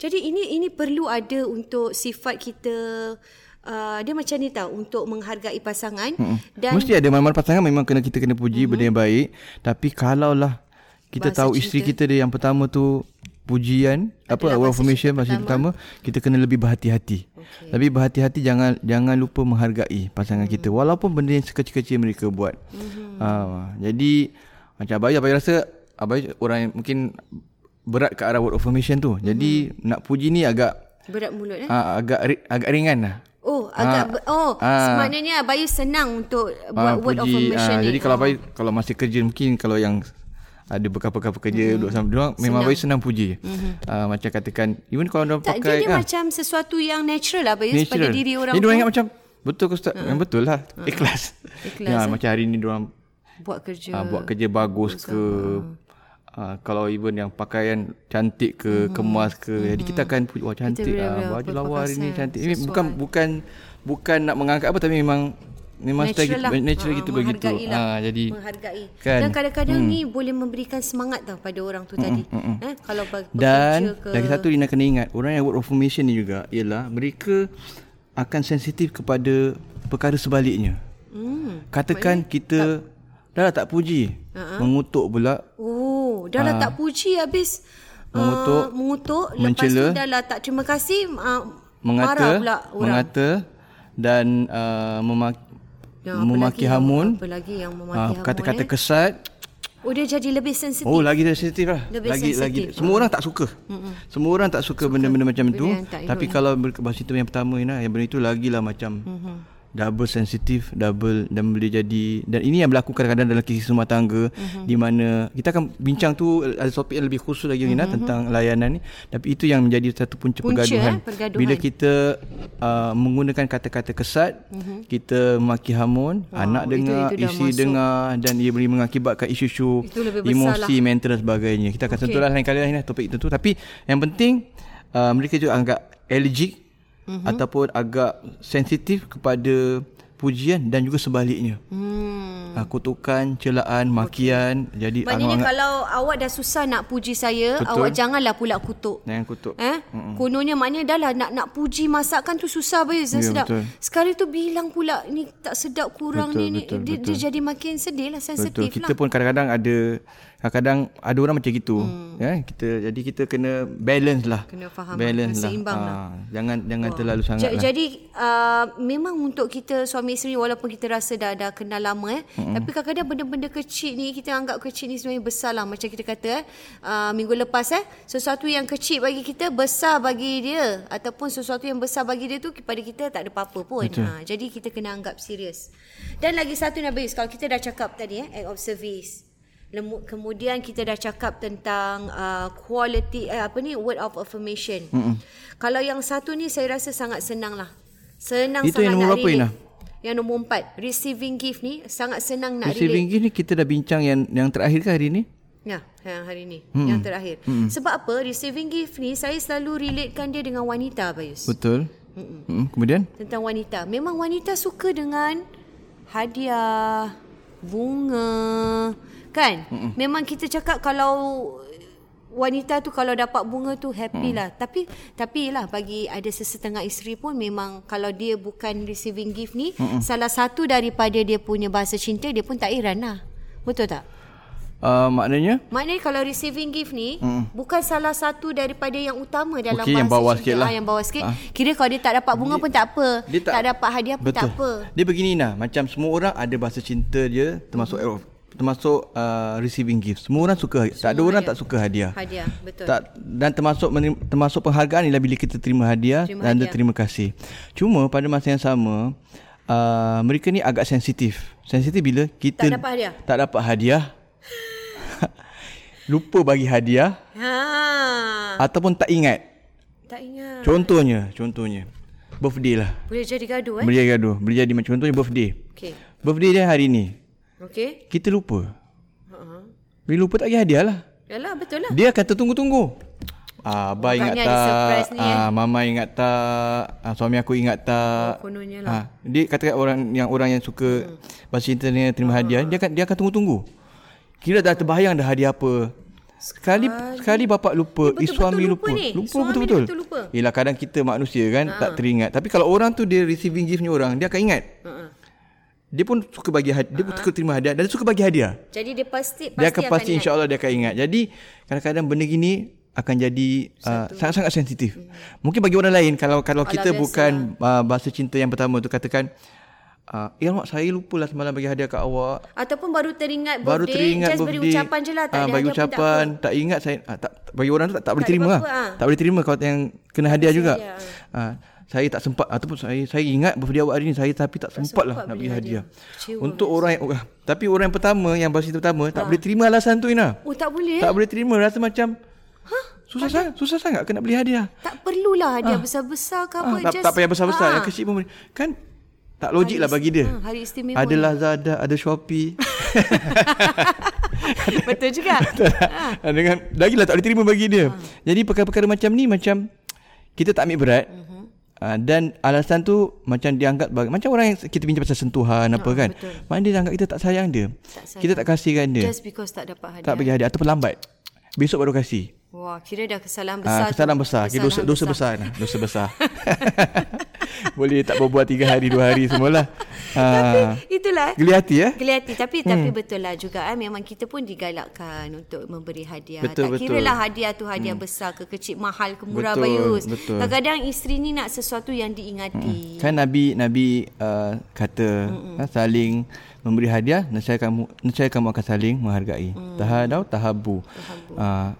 [SPEAKER 2] Jadi ini ini perlu ada untuk sifat kita Uh, dia macam ni tau untuk menghargai pasangan hmm.
[SPEAKER 1] dan mesti ada mana-mana pasangan memang kena kita kena puji hmm. benda yang baik tapi kalaulah kita bahasa tahu cinta. isteri kita dia yang pertama tu pujian Adalah apa word affirmation bahasa pertama. pertama kita kena lebih berhati-hati. Okay. Lebih berhati-hati jangan jangan lupa menghargai pasangan hmm. kita walaupun benda yang sekecil-kecil mereka buat. Hmm. Uh, jadi macam abai abai rasa abai orang yang mungkin berat ke arah word affirmation tu. Jadi hmm. nak puji ni agak
[SPEAKER 2] berat mulut eh.
[SPEAKER 1] Uh, agak agak ringan lah.
[SPEAKER 2] Oh agak ha, oh ha, semaknanya Bayu senang untuk buat word affirmation ha,
[SPEAKER 1] ni. Jadi kalau oh. Bayu kalau masih kerja mungkin kalau yang ada bekas-bekas pekerja mm-hmm. duduk sama dia memang baik senang puji. Mm-hmm. Uh, macam katakan even kalau dia pakai
[SPEAKER 2] jadi kan, macam sesuatu yang natural lah bagi pada diri orang.
[SPEAKER 1] Dia ingat macam betul ke ustaz? Uh-huh. betul lah. Uh-huh. Ikhlas. Ikhlas. Ya, eh? macam hari ni dia orang
[SPEAKER 2] buat kerja
[SPEAKER 1] uh, buat kerja bagus Bersama. ke uh, kalau even yang pakaian cantik ke mm-hmm. kemas ke mm-hmm. jadi kita akan puji wah cantik ah baju lawa hari ni cantik. Ini bukan bukan bukan nak mengangkat apa tapi memang memang natural, style, lah. natural gitu begitu.
[SPEAKER 2] Lah. Ha jadi menghargai. Kan? Dan kadang-kadang hmm. ni boleh memberikan semangat tau pada orang tu hmm, tadi. Hmm, hmm. Eh kalau
[SPEAKER 1] Dan ke lagi satu Dina kena ingat orang yang word of affirmation ni juga ialah mereka akan sensitif kepada perkara sebaliknya. Hmm. Katakan Baik. kita tak. dah lah tak puji, uh-huh. mengutuk pula.
[SPEAKER 2] Oh, dah lah uh, tak puji habis
[SPEAKER 1] mengutuk,
[SPEAKER 2] uh, mengutuk lepas tu dah lah tak terima kasih uh, mengata, marah pula orang.
[SPEAKER 1] Mengata dan uh, memaki Ya, memaki hamun.
[SPEAKER 2] Apa lagi yang memaki uh, hamun?
[SPEAKER 1] Kata-kata eh? kesat.
[SPEAKER 2] Oh dia jadi lebih sensitif.
[SPEAKER 1] Oh lagi sensitif lah. Lebih lagi sensitif. lagi. Semua orang tak suka. Mm-mm. Semua orang tak suka, suka. benda-benda macam itu. Tapi kalau bahasa itu yang pertama ni lah, yang benda itu lagilah macam mm-hmm double sensitif double dan boleh jadi dan ini yang berlaku kadang-kadang dalam kisah rumah tangga uh-huh. di mana kita akan bincang tu ada topik yang lebih khusus lagi uh-huh. tentang layanan ni tapi itu yang menjadi satu punca, punca pergaduhan. Eh, pergaduhan bila kita uh, menggunakan kata-kata kesat uh-huh. kita memaki hamun oh, anak dengar isi dengar dan ia boleh mengakibatkan isu-isu emosi lah. mental dan sebagainya kita akan okay. sentuh lain kali lain topik itu tu tapi yang penting uh, mereka juga agak allergic mm-hmm. ataupun agak sensitif kepada pujian dan juga sebaliknya. Hmm. Uh, kutukan, celaan, makian. Okay. Jadi
[SPEAKER 2] Maknanya kalau awak dah susah nak puji saya, Betul. awak janganlah pula kutuk.
[SPEAKER 1] Jangan kutuk.
[SPEAKER 2] Eh? Mm-mm. Kononnya maknanya dah lah nak nak puji masakan tu susah bayi ya, sedap. Betul. Sekali tu bilang pula ni tak sedap kurang betul, ni betul, dia, betul. dia jadi makin sedih lah sensitif
[SPEAKER 1] betul. Kita lah. pun kadang-kadang ada kadang-kadang ada orang macam gitu hmm. ya kita jadi kita kena balance lah
[SPEAKER 2] kena faham
[SPEAKER 1] balance lah,
[SPEAKER 2] seimbang
[SPEAKER 1] ha,
[SPEAKER 2] lah.
[SPEAKER 1] jangan jangan oh. terlalu sangat J-
[SPEAKER 2] lah jadi uh, memang untuk kita suami isteri walaupun kita rasa dah dah kenal lama eh hmm. tapi kadang-kadang benda-benda kecil ni kita anggap kecil ni sebenarnya besar lah macam kita kata eh uh, minggu lepas eh sesuatu yang kecil bagi kita besar bagi dia ataupun sesuatu yang besar bagi dia tu kepada kita tak ada apa-apa pun ha, jadi kita kena anggap serius dan lagi satu Nabi kalau kita dah cakap tadi eh act of service kemudian kita dah cakap tentang uh, quality eh, apa ni word of affirmation. Mm-mm. Kalau yang satu ni saya rasa sangat senang lah. Senang
[SPEAKER 1] Itu
[SPEAKER 2] sangat
[SPEAKER 1] yang nak relate. Ina?
[SPEAKER 2] Yang nombor empat, receiving gift ni sangat senang nak
[SPEAKER 1] receiving
[SPEAKER 2] relate.
[SPEAKER 1] gift ni kita dah bincang yang yang terakhir ke hari ni?
[SPEAKER 2] Ya, yang hari ni. Hmm. Yang terakhir. Hmm. Sebab apa? Receiving gift ni saya selalu relatekan dia dengan wanita, Bayus.
[SPEAKER 1] Betul. Hmm. Kemudian?
[SPEAKER 2] Tentang wanita. Memang wanita suka dengan hadiah, bunga, Kan? Mm-mm. Memang kita cakap kalau wanita tu kalau dapat bunga tu happy mm. lah. Tapi tapi lah bagi ada sesetengah isteri pun memang kalau dia bukan receiving gift ni Mm-mm. salah satu daripada dia punya bahasa cinta dia pun tak iran lah. Betul tak?
[SPEAKER 1] Uh, maknanya?
[SPEAKER 2] Maknanya kalau receiving gift ni mm. bukan salah satu daripada yang utama dalam
[SPEAKER 1] okay,
[SPEAKER 2] bahasa
[SPEAKER 1] yang bawah
[SPEAKER 2] cinta.
[SPEAKER 1] Sikit lah.
[SPEAKER 2] Ah, yang bawah sikit. Ah. Kira kalau dia tak dapat bunga dia, pun tak apa. Dia tak, tak dapat hadiah pun betul. tak apa.
[SPEAKER 1] Dia begini nah, macam semua orang ada bahasa cinta dia termasuk mm termasuk uh, receiving gift. Semua orang suka. Semua tak ada orang tak suka hadiah.
[SPEAKER 2] Hadiah, betul.
[SPEAKER 1] Tak dan termasuk termasuk penghargaan ialah bila kita terima hadiah terima dan hadiah. terima kasih. Cuma pada masa yang sama uh, mereka ni agak sensitif. Sensitif bila kita
[SPEAKER 2] tak dapat hadiah.
[SPEAKER 1] Tak dapat hadiah. (laughs) lupa bagi hadiah. Ha. Ataupun tak ingat.
[SPEAKER 2] Tak ingat.
[SPEAKER 1] Contohnya, contohnya. Birthday lah.
[SPEAKER 2] Boleh jadi gaduh eh?
[SPEAKER 1] Boleh jadi gaduh. Boleh jadi macam contohnya birthday.
[SPEAKER 2] Okey.
[SPEAKER 1] Birthday dia hari ni.
[SPEAKER 2] Okey.
[SPEAKER 1] Kita lupa.
[SPEAKER 2] Uh-huh.
[SPEAKER 1] Bila lupa tak bagi hadiah lah.
[SPEAKER 2] Yalah betul lah.
[SPEAKER 1] Dia akan tertunggu-tunggu. Ah, abah ingat tak?
[SPEAKER 2] ni, eh?
[SPEAKER 1] Ah, mama ingat tak? Ah, suami aku ingat tak?
[SPEAKER 2] Oh, kononnya lah.
[SPEAKER 1] Ah, dia kata orang yang orang yang suka
[SPEAKER 2] Hmm.
[SPEAKER 1] bahasa cinta ni terima
[SPEAKER 2] Ah.
[SPEAKER 1] hadiah, dia akan dia akan tunggu-tunggu. Kira dah terbayang dah hadiah apa. Sekali sekali bapak lupa, eh,
[SPEAKER 2] betul-betul
[SPEAKER 1] suami
[SPEAKER 2] lupa
[SPEAKER 1] lupa.
[SPEAKER 2] ni.
[SPEAKER 1] Lupa betul-betul.
[SPEAKER 2] betul. Ah.
[SPEAKER 1] Yelah kadang kita manusia kan tak teringat. Tapi kalau orang tu dia receiving giftnya orang, dia akan ingat.
[SPEAKER 2] Uh-uh.
[SPEAKER 1] Dia pun suka bagi hadiah, dia pun suka terima hadiah dan dia suka bagi hadiah.
[SPEAKER 2] Jadi dia pasti pasti
[SPEAKER 1] Dia akan pasti
[SPEAKER 2] ingat.
[SPEAKER 1] insya-Allah dia akan ingat. Jadi kadang-kadang benda gini akan jadi uh, sangat-sangat sensitif. Hmm. Mungkin bagi orang lain kalau kalau
[SPEAKER 2] Alah,
[SPEAKER 1] kita
[SPEAKER 2] biasa.
[SPEAKER 1] bukan uh, bahasa cinta yang pertama tu katakan uh, ya mak saya lupalah semalam bagi hadiah kat awak.
[SPEAKER 2] Ataupun baru teringat
[SPEAKER 1] Baru
[SPEAKER 2] birthday,
[SPEAKER 1] teringat
[SPEAKER 2] just
[SPEAKER 1] birthday.
[SPEAKER 2] beri ucapan je lah. Tak ada
[SPEAKER 1] bagi
[SPEAKER 2] tak
[SPEAKER 1] ucapan,
[SPEAKER 2] apa.
[SPEAKER 1] tak, ingat saya ah, tak, bagi orang tu tak, tak boleh
[SPEAKER 2] Tak ada
[SPEAKER 1] terima lah.
[SPEAKER 2] ah.
[SPEAKER 1] Tak boleh terima kalau yang kena hadiah juga.
[SPEAKER 2] hadiah,
[SPEAKER 1] Ah, saya tak sempat ataupun saya saya ingat birthday awak hari ni saya tapi tak, sempat lah nak bagi hadiah.
[SPEAKER 2] Kecewa,
[SPEAKER 1] Untuk orang yang, tapi orang yang pertama yang bahasa pertama tak boleh terima alasan tu Ina.
[SPEAKER 2] Oh tak boleh
[SPEAKER 1] Tak
[SPEAKER 2] eh?
[SPEAKER 1] boleh terima rasa macam Susah sangat, susah sangat kena beli hadiah.
[SPEAKER 2] Tak perlulah hadiah besar-besar ke apa.
[SPEAKER 1] Ah, tak,
[SPEAKER 2] just,
[SPEAKER 1] tak payah besar-besar,
[SPEAKER 2] Ah.
[SPEAKER 1] yang kecil pun boleh. Kan tak logik lah
[SPEAKER 2] Hari
[SPEAKER 1] bagi
[SPEAKER 2] ist-
[SPEAKER 1] dia.
[SPEAKER 2] ah, hari istimewa
[SPEAKER 1] Ada. Lazada, ada Shopee. (laughs)
[SPEAKER 2] Betul juga. (laughs)
[SPEAKER 1] Ah, Dengan lagilah tak boleh terima bagi dia. Jadi perkara-perkara macam ni macam kita tak ambil berat.
[SPEAKER 2] Mhm.
[SPEAKER 1] Uh, dan alasan tu macam dianggap bagi, macam orang yang kita bincang pasal sentuhan apa kan.
[SPEAKER 2] betul.
[SPEAKER 1] Mana dia anggap kita tak sayang dia.
[SPEAKER 2] sayang.
[SPEAKER 1] Kita tak kasihkan dia.
[SPEAKER 2] Just because tak dapat hadiah.
[SPEAKER 1] tak bagi hadiah ataupun lambat. Besok baru kasih.
[SPEAKER 2] Wah, kira dah kesalahan
[SPEAKER 1] Ah,
[SPEAKER 2] besar.
[SPEAKER 1] kesalahan
[SPEAKER 2] tu.
[SPEAKER 1] besar. Kira dosa,
[SPEAKER 2] Kesalahan
[SPEAKER 1] dosa besar. Nah, dosa besar. (laughs) Boleh tak berbuat tiga hari, dua hari semualah. (laughs) Ah,
[SPEAKER 2] Itulah.
[SPEAKER 1] geli hati ya.
[SPEAKER 2] Geli hati tapi hmm. tapi betul lah juga eh memang kita pun digalakkan untuk memberi hadiah.
[SPEAKER 1] Betul,
[SPEAKER 2] tak
[SPEAKER 1] betul.
[SPEAKER 2] kira lah hadiah tu hadiah hmm. besar ke kecil mahal ke murah
[SPEAKER 1] Betul,
[SPEAKER 2] bayus.
[SPEAKER 1] betul.
[SPEAKER 2] Kadang-kadang isteri ni nak sesuatu yang diingati.
[SPEAKER 1] Kan Nabi Nabi uh, kata uh, saling memberi hadiah nescaya kamu nescaya kamu akan saling menghargai. Mm. Tahadau tahabu. Uh,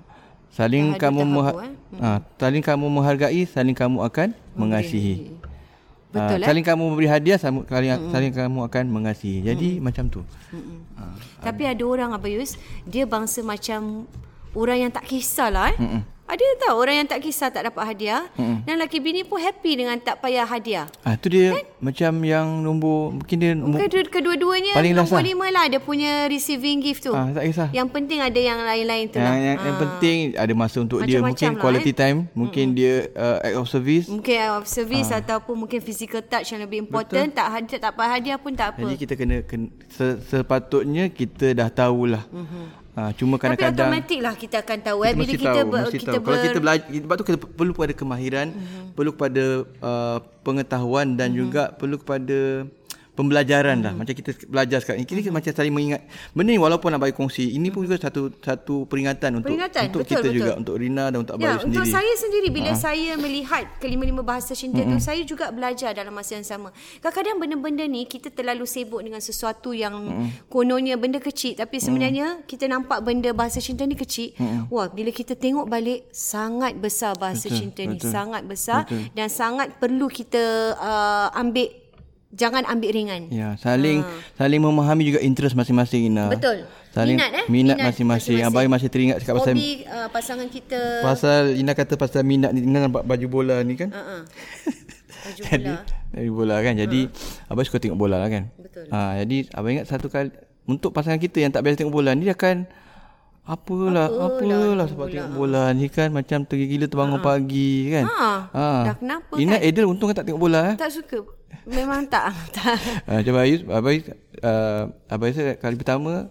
[SPEAKER 1] saling
[SPEAKER 2] Tahadu,
[SPEAKER 1] kamu
[SPEAKER 2] tahabu,
[SPEAKER 1] meha-
[SPEAKER 2] eh?
[SPEAKER 1] uh, saling kamu menghargai, saling kamu akan mengasihi.
[SPEAKER 2] Betul,
[SPEAKER 1] Ah,
[SPEAKER 2] eh?
[SPEAKER 1] Saling kamu memberi hadiah, saling, saling, saling kamu akan mengasihi. Jadi macam tu.
[SPEAKER 2] Tapi ada orang Abayus, dia bangsa macam orang yang tak kisahlah eh. Mm-mm. Ada tak orang yang tak kisah tak dapat hadiah Mm-mm. dan laki bini pun happy dengan tak payah hadiah.
[SPEAKER 1] Ah tu dia macam yang nombor mungkin dia nombor,
[SPEAKER 2] Kedua, kedua-duanya
[SPEAKER 1] Paling
[SPEAKER 2] nombor
[SPEAKER 1] lah.
[SPEAKER 2] lima lah dia punya receiving gift tu.
[SPEAKER 1] ah tak kisah.
[SPEAKER 2] Yang penting ada yang lain-lain tu
[SPEAKER 1] Yang,
[SPEAKER 2] lah.
[SPEAKER 1] yang, yang penting ada masa untuk dia
[SPEAKER 2] Macam-macam
[SPEAKER 1] mungkin
[SPEAKER 2] lah,
[SPEAKER 1] quality
[SPEAKER 2] eh.
[SPEAKER 1] time, mungkin dia uh, act of service.
[SPEAKER 2] Mungkin of service ataupun mungkin physical touch yang lebih important. Tak hadiah, tak dapat hadiah pun tak apa.
[SPEAKER 1] Jadi kita kena, kena se, sepatutnya kita dah tahulah. Mm-hmm. Ha, cuma
[SPEAKER 2] Tapi
[SPEAKER 1] kadang-kadang
[SPEAKER 2] automatik lah kita akan tahu eh. Bila
[SPEAKER 1] mesti
[SPEAKER 2] kita
[SPEAKER 1] tahu,
[SPEAKER 2] ber,
[SPEAKER 1] mesti
[SPEAKER 2] kita
[SPEAKER 1] tahu.
[SPEAKER 2] ber,
[SPEAKER 1] Kalau kita belajar sebab tu kita perlu kepada kemahiran, mm-hmm. perlu kepada uh, pengetahuan dan mm-hmm. juga perlu kepada pembelajaran lah. Macam kita belajar sekarang. Ini mm-hmm. macam saling mengingat. Benda ni walaupun nak bagi kongsi, ini pun juga satu satu peringatan untuk
[SPEAKER 2] Peringatan,
[SPEAKER 1] untuk
[SPEAKER 2] betul,
[SPEAKER 1] kita
[SPEAKER 2] betul.
[SPEAKER 1] juga, untuk Rina dan untuk
[SPEAKER 2] Ya,
[SPEAKER 1] Abayu
[SPEAKER 2] untuk
[SPEAKER 1] sendiri.
[SPEAKER 2] saya sendiri bila
[SPEAKER 1] Ha.
[SPEAKER 2] saya melihat kelima-lima bahasa cinta mm-hmm. tu saya juga belajar dalam masa yang sama. Kadang-kadang benda-benda ni kita terlalu sibuk dengan sesuatu yang mm-hmm. kononnya benda kecil tapi sebenarnya mm-hmm. kita nampak benda bahasa cinta ni kecil. Mm-hmm. Wah, bila kita tengok balik sangat besar bahasa
[SPEAKER 1] Betul,
[SPEAKER 2] cinta ni,
[SPEAKER 1] betul.
[SPEAKER 2] sangat besar
[SPEAKER 1] Betul.
[SPEAKER 2] dan sangat perlu kita uh, ambil jangan ambil ringan.
[SPEAKER 1] Ya, saling saling memahami juga interest masing-masing Ina.
[SPEAKER 2] Betul.
[SPEAKER 1] Saling
[SPEAKER 2] Minat, eh?
[SPEAKER 1] Minat,
[SPEAKER 2] Minat
[SPEAKER 1] masing-masing.
[SPEAKER 2] masing-masing.
[SPEAKER 1] Abang masih teringat cakap pasal
[SPEAKER 2] Hobi uh, pasangan kita.
[SPEAKER 1] pasal Ina kata pasal minat ni Ina nampak baju bola ni kan.
[SPEAKER 2] Uh-uh. (laughs) Baju
[SPEAKER 1] Jadi
[SPEAKER 2] bola.
[SPEAKER 1] dari bola kan. Jadi uh. abang suka tengok bola lah kan.
[SPEAKER 2] Betul.
[SPEAKER 1] Ha, jadi abang ingat satu kali untuk pasangan kita yang tak biasa tengok bola ni dia akan apalah apalah sebab tengok bola ni kan macam tergila terbangun pagi kan.
[SPEAKER 2] Ha, dah kenapa
[SPEAKER 1] Ina
[SPEAKER 2] kan?
[SPEAKER 1] Adel untung kan tak tengok bola eh.
[SPEAKER 2] Tak suka. Memang tak. (laughs) tak.
[SPEAKER 1] Uh, Macam Bayus, Abayus, uh, Abayus kali pertama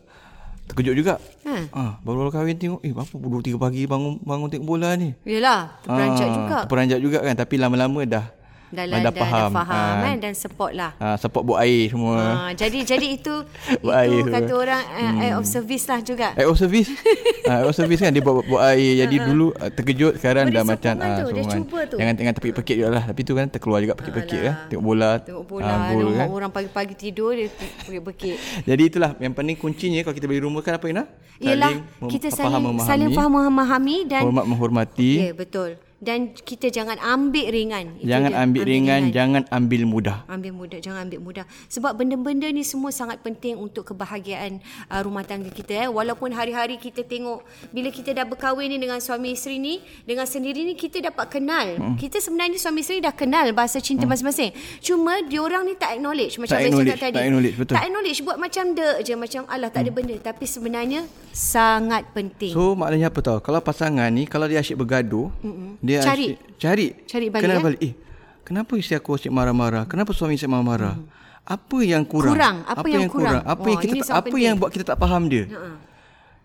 [SPEAKER 1] terkejut juga.
[SPEAKER 2] Ha.
[SPEAKER 1] Ah, baru-baru kahwin tengok, eh apa pukul 2 3 pagi bangun bangun tengok bola ni.
[SPEAKER 2] Yelah, terperanjat
[SPEAKER 1] Ah,
[SPEAKER 2] juga.
[SPEAKER 1] Terperanjat juga kan, tapi lama-lama dah
[SPEAKER 2] Dah,
[SPEAKER 1] dah,
[SPEAKER 2] dah,
[SPEAKER 1] dah faham.
[SPEAKER 2] Dah faham
[SPEAKER 1] Ah,
[SPEAKER 2] kan dan support lah.
[SPEAKER 1] ah, support buat air semua.
[SPEAKER 2] Ha, jadi jadi itu (laughs)
[SPEAKER 1] Buat air
[SPEAKER 2] itu
[SPEAKER 1] semua.
[SPEAKER 2] kata orang uh, act of service lah juga.
[SPEAKER 1] Act of service. (laughs) ah, act of service kan dia buat, buat air. Jadi dulu uh, terkejut sekarang
[SPEAKER 2] Beri
[SPEAKER 1] dah macam
[SPEAKER 2] tu, dia
[SPEAKER 1] sokongan.
[SPEAKER 2] cuba tu.
[SPEAKER 1] Jangan tengah tepik-pekik juga lah. Tapi tu kan terkeluar juga pekik-pekik kan. Tengok bola.
[SPEAKER 2] Tengok bola, nampak
[SPEAKER 1] kan.
[SPEAKER 2] orang pagi-pagi tidur dia bekik-bekik. (laughs)
[SPEAKER 1] Jadi itulah yang penting kuncinya kalau kita beli rumah kan apa Ina?
[SPEAKER 2] Ialah kita
[SPEAKER 1] faham
[SPEAKER 2] saling saling faham memahami dan
[SPEAKER 1] hormat menghormati.
[SPEAKER 2] Ya, betul. Dan kita jangan ambil ringan. Itu
[SPEAKER 1] Jangan
[SPEAKER 2] dia,
[SPEAKER 1] ambil ringan, jangan ambil mudah.
[SPEAKER 2] Ambil mudah, jangan ambil mudah. Sebab benda-benda ni semua sangat penting untuk kebahagiaan uh, rumah tangga kita. Eh. Walaupun hari-hari kita tengok, bila kita dah berkahwin ni dengan suami isteri ni, dengan sendiri ni kita dapat kenal. Hmm. Kita sebenarnya suami isteri dah kenal bahasa cinta hmm. masing-masing. Cuma diorang ni tak acknowledge macam
[SPEAKER 1] Tak
[SPEAKER 2] saya
[SPEAKER 1] acknowledge,
[SPEAKER 2] cakap tadi.
[SPEAKER 1] tak acknowledge, betul.
[SPEAKER 2] Tak acknowledge buat macam dek je, macam alah tak ada benda. Tapi sebenarnya sangat penting.
[SPEAKER 1] So maknanya apa tahu? Kalau pasangan ni kalau dia asyik bergaduh, Mm-mm. Dia
[SPEAKER 2] Cari.
[SPEAKER 1] asyik cari
[SPEAKER 2] Cari balik,
[SPEAKER 1] Kenapa
[SPEAKER 2] eh?
[SPEAKER 1] balik? Eh, kenapa isteri aku asyik marah-marah? Kenapa suami asyik marah-marah? Apa yang kurang?
[SPEAKER 2] Kurang. Apa yang kurang?
[SPEAKER 1] Apa
[SPEAKER 2] Wah,
[SPEAKER 1] yang kita apa
[SPEAKER 2] penting.
[SPEAKER 1] yang buat kita tak faham dia?
[SPEAKER 2] Ha-ha.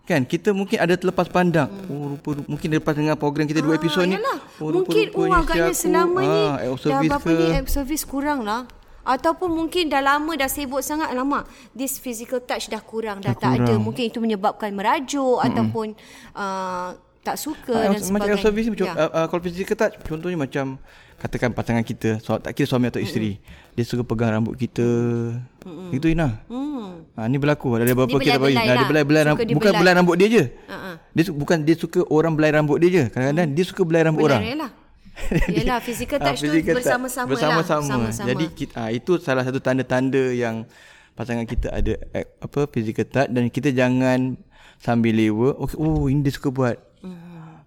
[SPEAKER 1] Kan kita mungkin ada terlepas pandang. Hmm. Oh rupa mungkin dia lepas dengar program kita dua
[SPEAKER 2] Ah,
[SPEAKER 1] episod ni. Oh,
[SPEAKER 2] mungkin oh
[SPEAKER 1] rupa-rupanya
[SPEAKER 2] agaknya
[SPEAKER 1] isteri aku,
[SPEAKER 2] selama ni
[SPEAKER 1] ah, of
[SPEAKER 2] dah berapa
[SPEAKER 1] ke?
[SPEAKER 2] ni service kurang lah. Ataupun mungkin dah lama dah sibuk sangat lama. This physical touch dah kurang, dah,
[SPEAKER 1] Dah
[SPEAKER 2] tak ada.
[SPEAKER 1] kurang.
[SPEAKER 2] Mungkin itu menyebabkan merajuk hmm. ataupun uh, tak suka
[SPEAKER 1] Ah,
[SPEAKER 2] dan
[SPEAKER 1] macam
[SPEAKER 2] sebagainya.
[SPEAKER 1] act service macam
[SPEAKER 2] Ya.
[SPEAKER 1] uh, kalau physical touch contohnya macam katakan pasangan kita so, tak kira suami atau isteri dia suka pegang rambut kita itu Ina
[SPEAKER 2] Hmm.
[SPEAKER 1] ha, ni berlaku ada beberapa kita bagi nah, dia
[SPEAKER 2] lah.
[SPEAKER 1] belai-belai rambut bukan belai rambut dia je
[SPEAKER 2] Ha-ha.
[SPEAKER 1] dia bukan dia suka orang belai rambut dia je kadang-kadang dia suka belai rambut orang
[SPEAKER 2] Benar, yalah. (laughs) Yelah, physical touch tu
[SPEAKER 1] physical touch.
[SPEAKER 2] bersama-sama lah.
[SPEAKER 1] bersama-sama.
[SPEAKER 2] Sama-sama.
[SPEAKER 1] Jadi kita, ah, itu salah satu tanda-tanda yang pasangan kita ada act, apa physical touch dan kita jangan sambil lewa. Okay, oh ini dia suka buat.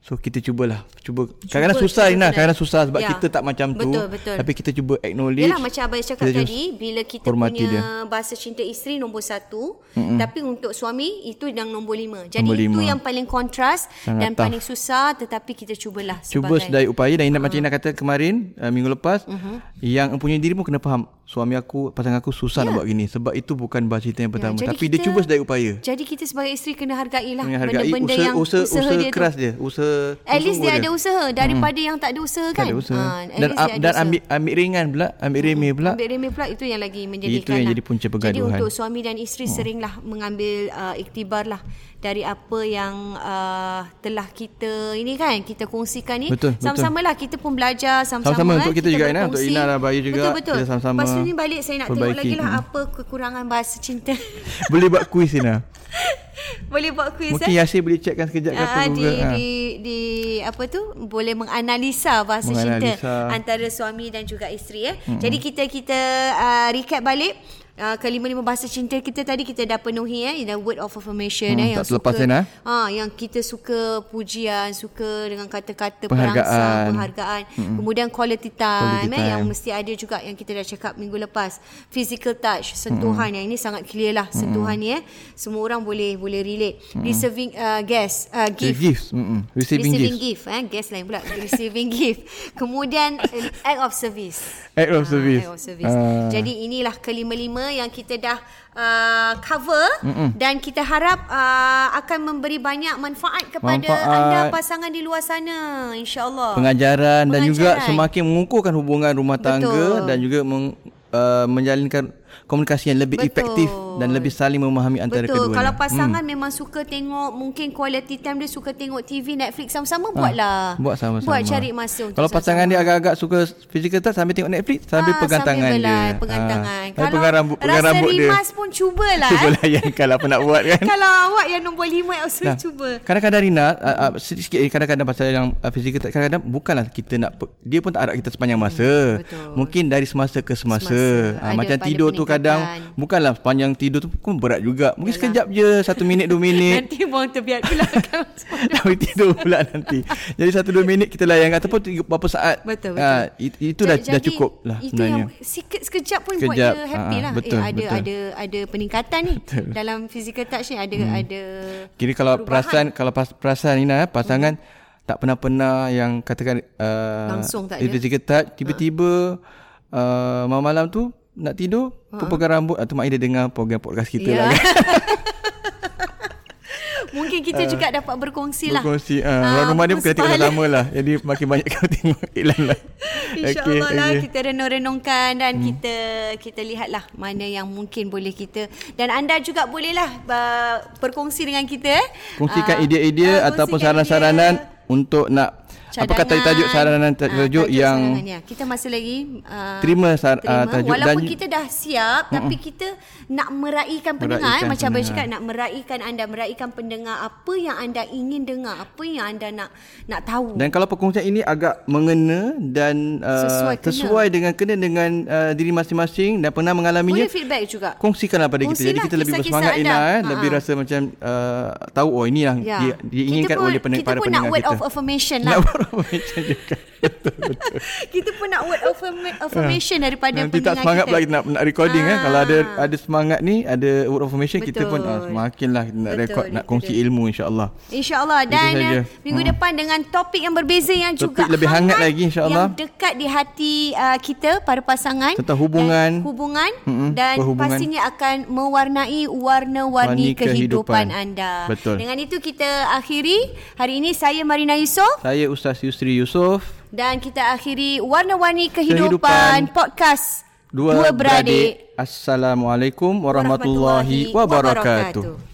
[SPEAKER 1] So kita cubalah Cuba Kadang-kadang susah
[SPEAKER 2] cuba
[SPEAKER 1] Ina
[SPEAKER 2] benar.
[SPEAKER 1] Kadang-kadang susah Sebab
[SPEAKER 2] Ya.
[SPEAKER 1] kita tak macam tu
[SPEAKER 2] Betul, betul.
[SPEAKER 1] Tapi kita cuba acknowledge
[SPEAKER 2] Yalah macam Abang cakap
[SPEAKER 1] Kita
[SPEAKER 2] tadi Bila kita punya
[SPEAKER 1] dia.
[SPEAKER 2] bahasa cinta isteri nombor satu mm Tapi untuk suami Itu yang nombor lima Jadi
[SPEAKER 1] Nombor
[SPEAKER 2] itu
[SPEAKER 1] lima.
[SPEAKER 2] yang paling kontras
[SPEAKER 1] Sangat
[SPEAKER 2] Dan
[SPEAKER 1] tough.
[SPEAKER 2] paling susah Tetapi kita cubalah
[SPEAKER 1] Cuba sedaya upaya Dan Ina, macam
[SPEAKER 2] Ah.
[SPEAKER 1] Ina kata kemarin uh, Minggu lepas
[SPEAKER 2] Mhm.
[SPEAKER 1] Yang empunyai diri pun kena faham Suami aku Pasangan aku susah nak buat gini Sebab itu bukan bahasa cinta yang pertama
[SPEAKER 2] Ya,
[SPEAKER 1] Tapi dia
[SPEAKER 2] kita-
[SPEAKER 1] cuba sedaya upaya
[SPEAKER 2] Jadi kita sebagai isteri Kena hargailah
[SPEAKER 1] Menghargai
[SPEAKER 2] Benda-benda
[SPEAKER 1] usaha,
[SPEAKER 2] yang
[SPEAKER 1] usaha, usaha,
[SPEAKER 2] dia
[SPEAKER 1] keras
[SPEAKER 2] tu
[SPEAKER 1] dia Usaha
[SPEAKER 2] At least
[SPEAKER 1] sungguh
[SPEAKER 2] dia ada usaha Daripada yang tak ada usaha
[SPEAKER 1] Tak
[SPEAKER 2] kan
[SPEAKER 1] ada usaha.
[SPEAKER 2] Ah, at
[SPEAKER 1] dan
[SPEAKER 2] dia ada
[SPEAKER 1] dan
[SPEAKER 2] usaha.
[SPEAKER 1] ambil ambil ringan pula, ambil remeh pula.
[SPEAKER 2] Ambil remeh pula itu yang lagi menjadikan
[SPEAKER 1] Itu yang
[SPEAKER 2] lah.
[SPEAKER 1] jadi punca
[SPEAKER 2] Jadi
[SPEAKER 1] pergaduhan.
[SPEAKER 2] untuk suami dan isteri hmm. seringlah mengambil uh, iktibar lah dari apa yang uh, telah kita ini kan kita kongsikan ni
[SPEAKER 1] Betul, betul.
[SPEAKER 2] sama-sama lah kita pun belajar sama-sama
[SPEAKER 1] Sama-sama
[SPEAKER 2] eh,
[SPEAKER 1] untuk kita juga, Ina. Untuk. Ina dan Bayu juga,
[SPEAKER 2] betul betul
[SPEAKER 1] kita sama-sama
[SPEAKER 2] lepas tu ni balik saya nak tengok
[SPEAKER 1] perbaiki.
[SPEAKER 2] lagi lah
[SPEAKER 1] Hmm.
[SPEAKER 2] apa kekurangan bahasa cinta
[SPEAKER 1] Boleh buat kuis Ina. (laughs)
[SPEAKER 2] boleh buat kuis
[SPEAKER 1] Mungkin
[SPEAKER 2] eh
[SPEAKER 1] Yasir boleh checkkan sekejap ke apa
[SPEAKER 2] di,
[SPEAKER 1] Google. Ha.
[SPEAKER 2] di di apa tu boleh menganalisa bahasa
[SPEAKER 1] Menganalisa.
[SPEAKER 2] cinta antara suami dan juga isteri eh. Mm-hmm. Jadi kita kita uh, recap balik Uh, kelima-lima bahasa cinta kita tadi kita dah penuhi eh the word of affirmation
[SPEAKER 1] Hmm,
[SPEAKER 2] eh yang suka
[SPEAKER 1] Ina.
[SPEAKER 2] ha yang kita suka pujian suka dengan kata-kata
[SPEAKER 1] Penghargaan.
[SPEAKER 2] perangsang penghargaan mm-hmm. kemudian quality time,
[SPEAKER 1] Quality
[SPEAKER 2] eh yang
[SPEAKER 1] time.
[SPEAKER 2] mesti ada juga yang kita dah cakap minggu lepas physical touch sentuhan yang ini sangat clear lah sentuhan ni eh semua orang boleh boleh relate receiving uh, guest uh,
[SPEAKER 1] The
[SPEAKER 2] gift
[SPEAKER 1] gifts. Mm-mm. Receiving,
[SPEAKER 2] receiving
[SPEAKER 1] gifts.
[SPEAKER 2] gift eh guest lain pula (laughs) receiving gift kemudian uh, act of service
[SPEAKER 1] Act of
[SPEAKER 2] Ah,
[SPEAKER 1] service.
[SPEAKER 2] act of service
[SPEAKER 1] Ah.
[SPEAKER 2] jadi inilah kelima-lima yang kita dah uh, cover Mm-mm. dan kita harap uh, akan memberi banyak manfaat kepada
[SPEAKER 1] Manfaat.
[SPEAKER 2] anda pasangan di luar sana insyaallah
[SPEAKER 1] Pengajaran, dan juga
[SPEAKER 2] Pengajaran.
[SPEAKER 1] semakin mengukuhkan hubungan rumah tangga
[SPEAKER 2] Betul.
[SPEAKER 1] dan juga meng, uh, menjalinkan komunikasi yang lebih
[SPEAKER 2] Betul.
[SPEAKER 1] efektif dan lebih saling memahami antara
[SPEAKER 2] Betul.
[SPEAKER 1] keduanya.
[SPEAKER 2] Kalau pasangan hmm. memang suka tengok mungkin quality time dia suka tengok TV Netflix sama-sama
[SPEAKER 1] Ah,
[SPEAKER 2] buatlah.
[SPEAKER 1] Buat sama-sama.
[SPEAKER 2] Buat cari masa untuk
[SPEAKER 1] Kalau pasangan dia
[SPEAKER 2] sama-sama.
[SPEAKER 1] agak-agak suka physical touch sambil tengok Netflix sambil
[SPEAKER 2] Ah,
[SPEAKER 1] pegang tangan
[SPEAKER 2] belai,
[SPEAKER 1] dia.
[SPEAKER 2] Pegang
[SPEAKER 1] Ah.
[SPEAKER 2] tangan.
[SPEAKER 1] Sambil pegang rambut, pegang
[SPEAKER 2] rasa
[SPEAKER 1] rambut dia.
[SPEAKER 2] rimas pun cubalah.
[SPEAKER 1] Cuba
[SPEAKER 2] eh.
[SPEAKER 1] lah apa nak buat kan. (laughs)
[SPEAKER 2] Kalau awak yang nombor lima Elsa
[SPEAKER 1] Nah,
[SPEAKER 2] cuba.
[SPEAKER 1] Kadang-kadang Rina uh, uh, Sikit eh, kadang-kadang pasal yang uh, physical touch, Kadang-kadang bukanlah kita nak Dia pun tak harap kita sepanjang masa
[SPEAKER 2] betul.
[SPEAKER 1] Mungkin dari semasa ke semasa,
[SPEAKER 2] Semasa.
[SPEAKER 1] Ah,
[SPEAKER 2] Ada
[SPEAKER 1] Macam tidur tu kadang
[SPEAKER 2] peningkatan.
[SPEAKER 1] Bukanlah sepanjang tidur tu pun berat juga Mungkin
[SPEAKER 2] Yalah.
[SPEAKER 1] sekejap je Satu minit dua minit (laughs)
[SPEAKER 2] Nanti buang terbiar pula (laughs)
[SPEAKER 1] Tapi tidur pula nanti Jadi satu dua minit kita layankan Ataupun tiga, berapa saat
[SPEAKER 2] Betul,
[SPEAKER 1] Ah, it- Itu dah, dah
[SPEAKER 2] Jadi,
[SPEAKER 1] cukup lah
[SPEAKER 2] Itu
[SPEAKER 1] sebenarnya
[SPEAKER 2] yang sikit sekejap pun buat
[SPEAKER 1] Sekejap,
[SPEAKER 2] dia happy
[SPEAKER 1] ah,
[SPEAKER 2] lah.
[SPEAKER 1] betul,
[SPEAKER 2] eh, ada
[SPEAKER 1] betul.
[SPEAKER 2] ada ada peningkatan ni dalam physical touch ni ada hmm. ada
[SPEAKER 1] Kira kalau
[SPEAKER 2] perubahan.
[SPEAKER 1] perasan Kalau pas, perasan Nina eh, Pasangan Tak pernah-pernah Yang katakan uh,
[SPEAKER 2] Langsung tak ada.
[SPEAKER 1] Touch Tiba-tiba uh, Malam-malam tu Nak tidur uh Pegang rambut Atau mak dia dengar Program podcast kita
[SPEAKER 2] Ya.
[SPEAKER 1] lah kan (laughs) (laughs)
[SPEAKER 2] Mungkin kita juga dapat berkongsi lah.
[SPEAKER 1] Berkongsi uh,
[SPEAKER 2] Ah,
[SPEAKER 1] Orang rumah dia bukan tengok
[SPEAKER 2] pahala.
[SPEAKER 1] sama lah Jadi makin banyak (laughs) kau tengok iklan lah
[SPEAKER 2] InsyaAllah lah
[SPEAKER 1] okey.
[SPEAKER 2] kita renung-renungkan dan hmm. kita kita lihatlah mana yang mungkin boleh kita dan anda juga bolehlah uh, berkongsi dengan kita eh.
[SPEAKER 1] Kongsikan
[SPEAKER 2] Ah,
[SPEAKER 1] idea-idea
[SPEAKER 2] ah,
[SPEAKER 1] Ataupun saran-saranan
[SPEAKER 2] idea.
[SPEAKER 1] Untuk nak Apakah tadi tajuk saranan tajuk, uh, tajuk yang
[SPEAKER 2] ya. kita masih lagi uh,
[SPEAKER 1] terima, sar, terima. Uh, tajuk
[SPEAKER 2] walaupun dan, kita dah siap uh-uh. tapi kita nak meraihkan pendengar meraihkan macam abang cakap nak meraihkan anda meraihkan pendengar apa yang anda ingin dengar apa yang anda nak nak tahu
[SPEAKER 1] dan kalau perkongsian ini agak mengena dan uh, sesuai, sesuai dengan kena dengan uh, diri masing-masing dan pernah mengalaminya
[SPEAKER 2] boleh feedback juga
[SPEAKER 1] kongsikanlah pada Kongsilah kita jadi kita lebih bersemangat Ina eh, lebih rasa macam uh, tahu oh inilah ya. dia, dia inginkan
[SPEAKER 2] pun,
[SPEAKER 1] oleh pendengar
[SPEAKER 2] pendengar kita. (laughs) Kita pun nak word of affirmation lah. Nak word of affirmation juga. kita pun nak word of affirmation daripada
[SPEAKER 1] Nanti pendengar kita. Nanti tak semangat pula kita nak, nak recording ha. eh. Kalau ada ada semangat ni, ada word of affirmation, betul. kita pun ah, semakin lah nak betul, record, nak kongsi betul. ilmu insyaAllah.
[SPEAKER 2] InsyaAllah. Dan uh, minggu hmm. depan dengan topik yang berbeza yang topik juga
[SPEAKER 1] lebih hangat, hangat lagi insyaAllah.
[SPEAKER 2] Yang dekat di hati uh, kita, para pasangan.
[SPEAKER 1] Tentang hubungan.
[SPEAKER 2] Dan hubungan. Hmm, dan perhubungan. pastinya akan mewarnai warna-warni kehidupan, kehidupan anda.
[SPEAKER 1] Betul.
[SPEAKER 2] Dengan itu kita akhiri. Hari ini saya Marina Yusof.
[SPEAKER 1] Saya Ustaz Yusri Yusof.
[SPEAKER 2] Dan kita akhiri Warna-Warni Kehidupan, Kehidupan Podcast
[SPEAKER 1] Dua, Dua Beradik. Assalamualaikum warahmatullahi, warahmatullahi wabarakatuh. wabarakatuh.